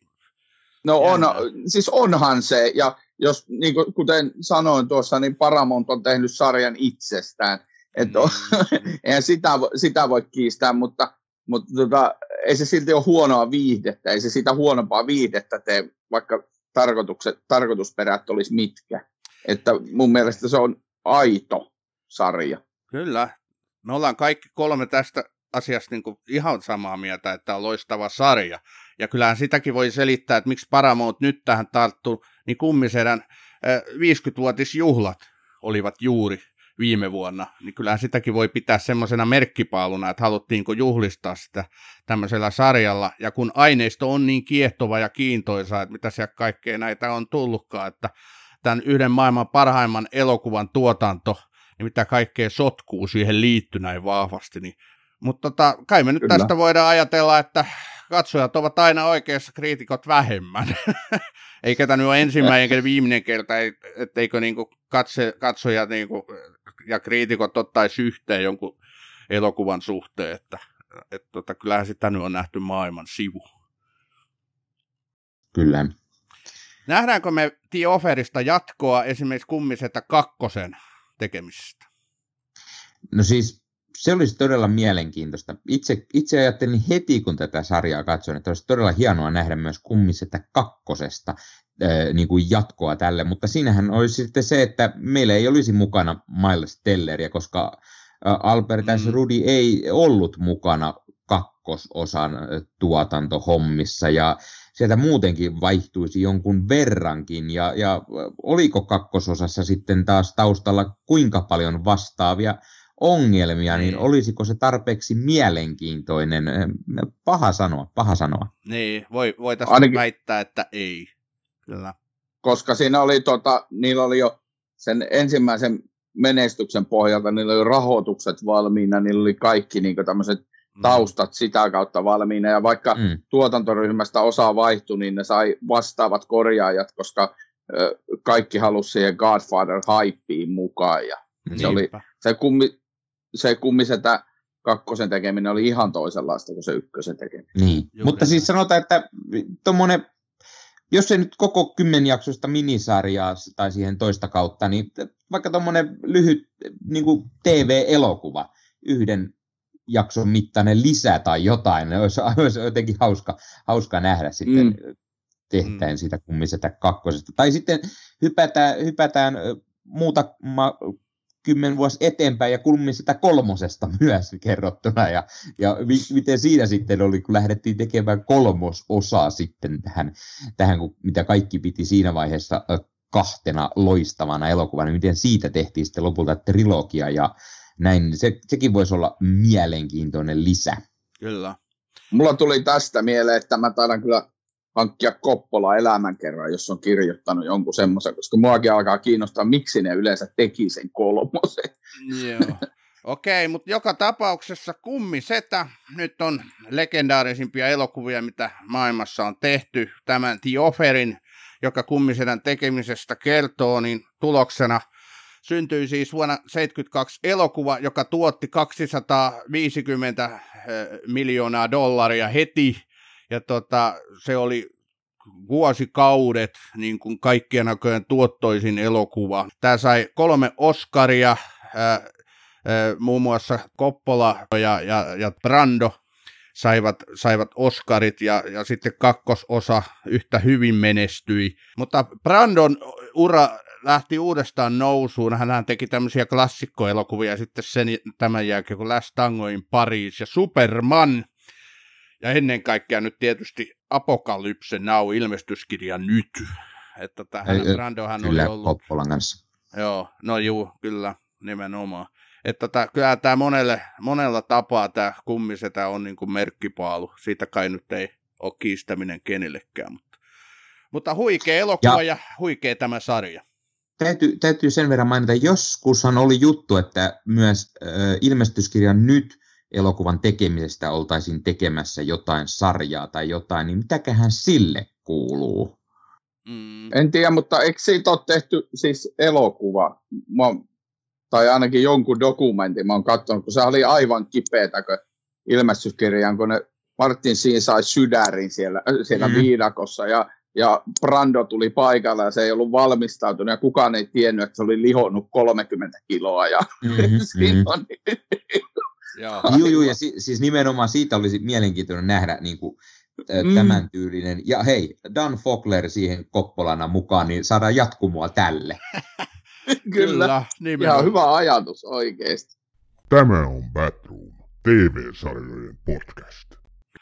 no on, siis onhan se, ja jos, niin kuin, kuten sanoin tuossa, niin Paramount on tehnyt sarjan itsestään, että mm. eihän sitä, sitä voi kiistää, mutta mutta tota, ei se silti ole huonoa viihdettä, ei se sitä huonompaa viihdettä tee, vaikka tarkoitukset, tarkoitusperät olisi mitkä. Että mun mielestä se on aito sarja. Kyllä. Me ollaan kaikki kolme tästä asiasta niin kuin ihan samaa mieltä, että on loistava sarja. Ja kyllähän sitäkin voi selittää, että miksi Paramount nyt tähän tarttuu, niin kummisedän 50-vuotisjuhlat olivat juuri viime vuonna, niin kyllähän sitäkin voi pitää semmoisena merkkipaaluna, että haluttiinko juhlistaa sitä tämmöisellä sarjalla, ja kun aineisto on niin kiehtova ja kiintoisa, että mitä siellä kaikkea näitä on tullutkaan, että tämän yhden maailman parhaimman elokuvan tuotanto, niin mitä kaikkea sotkuu siihen liittyy näin vahvasti, niin mutta tota, kai me nyt Kyllä. tästä voidaan ajatella, että katsojat ovat aina oikeassa, kriitikot vähemmän. Eikä tämä nyt ole ensimmäinen eikä viimeinen kerta, etteikö niinku katse, katsojat niinku, ja kriitikot ottaisi yhteen jonkun elokuvan suhteen, että et tota, kyllähän sitä nyt on nähty maailman sivu. Kyllä. Nähdäänkö me The Offerista jatkoa esimerkiksi kummisetä kakkosen tekemisestä? No siis se olisi todella mielenkiintoista. Itse, itse ajattelin heti, kun tätä sarjaa katsoin, että olisi todella hienoa nähdä myös kummisetä kakkosesta niin kuin jatkoa tälle, mutta siinähän olisi sitten se, että meillä ei olisi mukana Miles Telleria, koska Albert S. Mm. Rudi ei ollut mukana kakkososan tuotantohommissa ja sieltä muutenkin vaihtuisi jonkun verrankin ja, ja oliko kakkososassa sitten taas taustalla kuinka paljon vastaavia ongelmia, niin, niin olisiko se tarpeeksi mielenkiintoinen? Paha sanoa, paha sanoa. Niin, voi, voitaisiin Ainakin... väittää, että ei. Kyllä. Koska siinä oli, tota, niillä oli jo sen ensimmäisen menestyksen pohjalta, niillä oli rahoitukset valmiina, niillä oli kaikki niin tämmöiset mm. taustat sitä kautta valmiina, ja vaikka mm. tuotantoryhmästä osa vaihtui, niin ne sai vastaavat korjaajat, koska ö, kaikki halusi siihen Godfather-hypeen mukaan, ja se, oli, se kummi, se kummisetä kakkosen tekeminen oli ihan toisenlaista kuin se ykkösen tekeminen. Niin. Mutta siis sanotaan, että tuommoinen, jos ei nyt koko kymmenjaksoista minisarjaa tai siihen toista kautta, niin vaikka tuommoinen lyhyt niin kuin TV-elokuva, yhden jakson mittainen lisä tai jotain, niin olisi, olisi jotenkin hauska, hauska nähdä sitten mm. tehtäen mm. siitä kummisetä kakkosesta. Tai sitten hypätään, hypätään muuta kymmen vuosi eteenpäin ja kulmi sitä kolmosesta myös kerrottuna ja, ja mi, miten siinä sitten oli, kun lähdettiin tekemään kolmososaa sitten tähän, tähän kun, mitä kaikki piti siinä vaiheessa kahtena loistavana elokuvana, miten siitä tehtiin sitten lopulta trilogia ja näin, se, sekin voisi olla mielenkiintoinen lisä. Kyllä. Mulla tuli tästä mieleen, että mä taidan kyllä hankkia Koppola elämänkerran, jos on kirjoittanut jonkun semmoisen, koska muakin alkaa kiinnostaa, miksi ne yleensä teki sen kolmosen. Joo. Okei, mutta joka tapauksessa Kummisetä nyt on legendaarisimpia elokuvia, mitä maailmassa on tehty. Tämän The Offerin, joka Kummisedän tekemisestä kertoo, niin tuloksena syntyi siis vuonna 1972 elokuva, joka tuotti 250 eh, miljoonaa dollaria heti ja tota, se oli vuosikaudet niin kuin kaikkien aikojen tuottoisin elokuva. Tämä sai kolme Oscaria, ää, ää, muun muassa Coppola ja, ja, ja Brando saivat, saivat Oscarit ja, ja sitten kakkososa yhtä hyvin menestyi. Mutta Brandon ura lähti uudestaan nousuun. Hän teki tämmöisiä klassikkoelokuvia sitten sen, tämän jälkeen, kun Last Tango in Paris ja Superman – ja ennen kaikkea nyt tietysti Apokalypse Now ilmestyskirja nyt. Että tähän Brandohan kyllä, oli ollut... Koppolan kanssa. Joo, no juu, kyllä, nimenomaan. Että tota, kyllä tämä monelle, monella tapaa tämä kummisetä on niin kuin merkkipaalu. Siitä kai nyt ei ole kiistäminen kenellekään. Mutta, mutta huikea elokuva ja, ja huikea tämä sarja. Täytyy, täytyy sen verran mainita, joskushan oli juttu, että myös äh, ilmestyskirjan nyt elokuvan tekemisestä oltaisiin tekemässä jotain sarjaa tai jotain, niin mitäköhän sille kuuluu? Mm. En tiedä, mutta eikö siitä ole tehty siis elokuva? Mä, tai ainakin jonkun dokumentin mä oon katsonut, kun se oli aivan kipeätä, kun ilmestyskirjaan, kun ne Martin siinä sai sydärin siellä, siellä mm. viidakossa ja, ja Brando tuli paikalle ja se ei ollut valmistautunut ja kukaan ei tiennyt, että se oli lihonnut 30 kiloa ja mm-hmm. siinä on Joo, joo, ja si, siis nimenomaan siitä olisi mielenkiintoinen nähdä niin kuin, mm. tämän tyylinen. Ja hei, Dan Fogler siihen Koppolana mukaan, niin saadaan jatkumoa tälle. Kyllä, Kyllä ihan hyvä ajatus oikeasti. Tämä on Batroom TV-sarjojen podcast.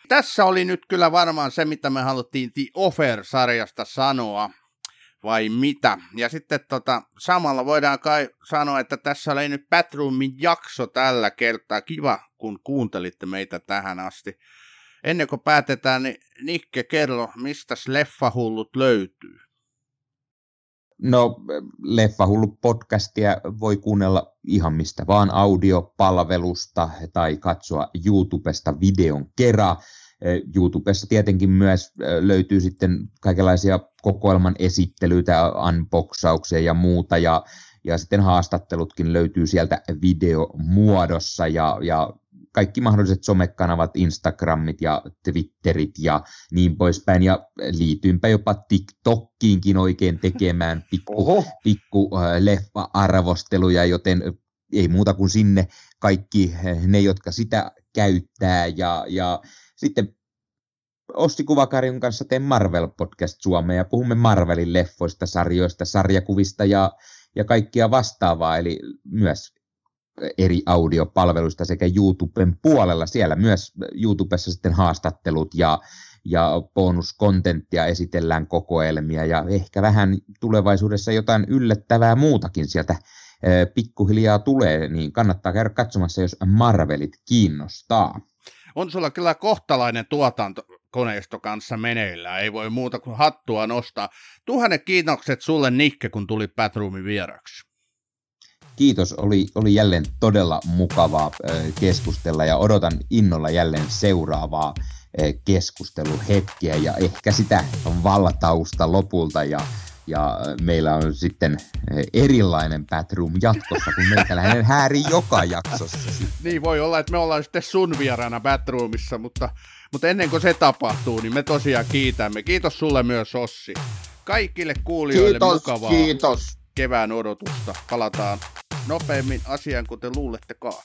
Tässä oli nyt kyllä varmaan se, mitä me haluttiin The Offer-sarjasta sanoa, vai mitä. Ja sitten tota, samalla voidaan kai sanoa, että tässä oli nyt Batroomin jakso tällä kertaa. Kiva, kun kuuntelitte meitä tähän asti. Ennen kuin päätetään, niin Nikke, kerro, mistä Leffahullut löytyy? No, Leffahullu podcastia voi kuunnella ihan mistä vaan audiopalvelusta tai katsoa YouTubesta videon kerran. YouTubessa tietenkin myös löytyy sitten kaikenlaisia kokoelman esittelyitä, unboxauksia ja muuta, ja, ja sitten haastattelutkin löytyy sieltä videomuodossa, ja, ja kaikki mahdolliset somekanavat, Instagramit ja Twitterit ja niin poispäin. Ja liityympä jopa TikTokkiinkin oikein tekemään pikku, pikku leffa-arvosteluja, joten ei muuta kuin sinne kaikki ne, jotka sitä käyttää. Ja, ja sitten Ossi Kuvakarin kanssa teen Marvel-podcast Suomeen ja puhumme Marvelin leffoista, sarjoista, sarjakuvista ja, ja kaikkia vastaavaa, eli myös eri audiopalveluista sekä YouTuben puolella. Siellä myös YouTubessa sitten haastattelut ja, ja bonuskontenttia esitellään kokoelmia ja ehkä vähän tulevaisuudessa jotain yllättävää muutakin sieltä pikkuhiljaa tulee, niin kannattaa käydä katsomassa, jos Marvelit kiinnostaa. On sulla kyllä kohtalainen tuotantokoneisto kanssa meneillään, ei voi muuta kuin hattua nostaa. Tuhannet kiitokset sulle Nikke, kun tuli Batroomin vieraksi. Kiitos, oli, oli jälleen todella mukavaa keskustella ja odotan innolla jälleen seuraavaa keskusteluhetkiä. Ja ehkä sitä vallatausta lopulta ja, ja meillä on sitten erilainen Batroom jatkossa, kun meikäläinen hääri joka jaksossa. Niin voi olla, että me ollaan sitten sun vieraana Batroomissa, mutta, mutta ennen kuin se tapahtuu, niin me tosiaan kiitämme. Kiitos sulle myös Ossi. Kaikille kuulijoille kiitos, mukavaa kiitos. kevään odotusta. Palataan nopeammin asiaan kuin te luulettekaan.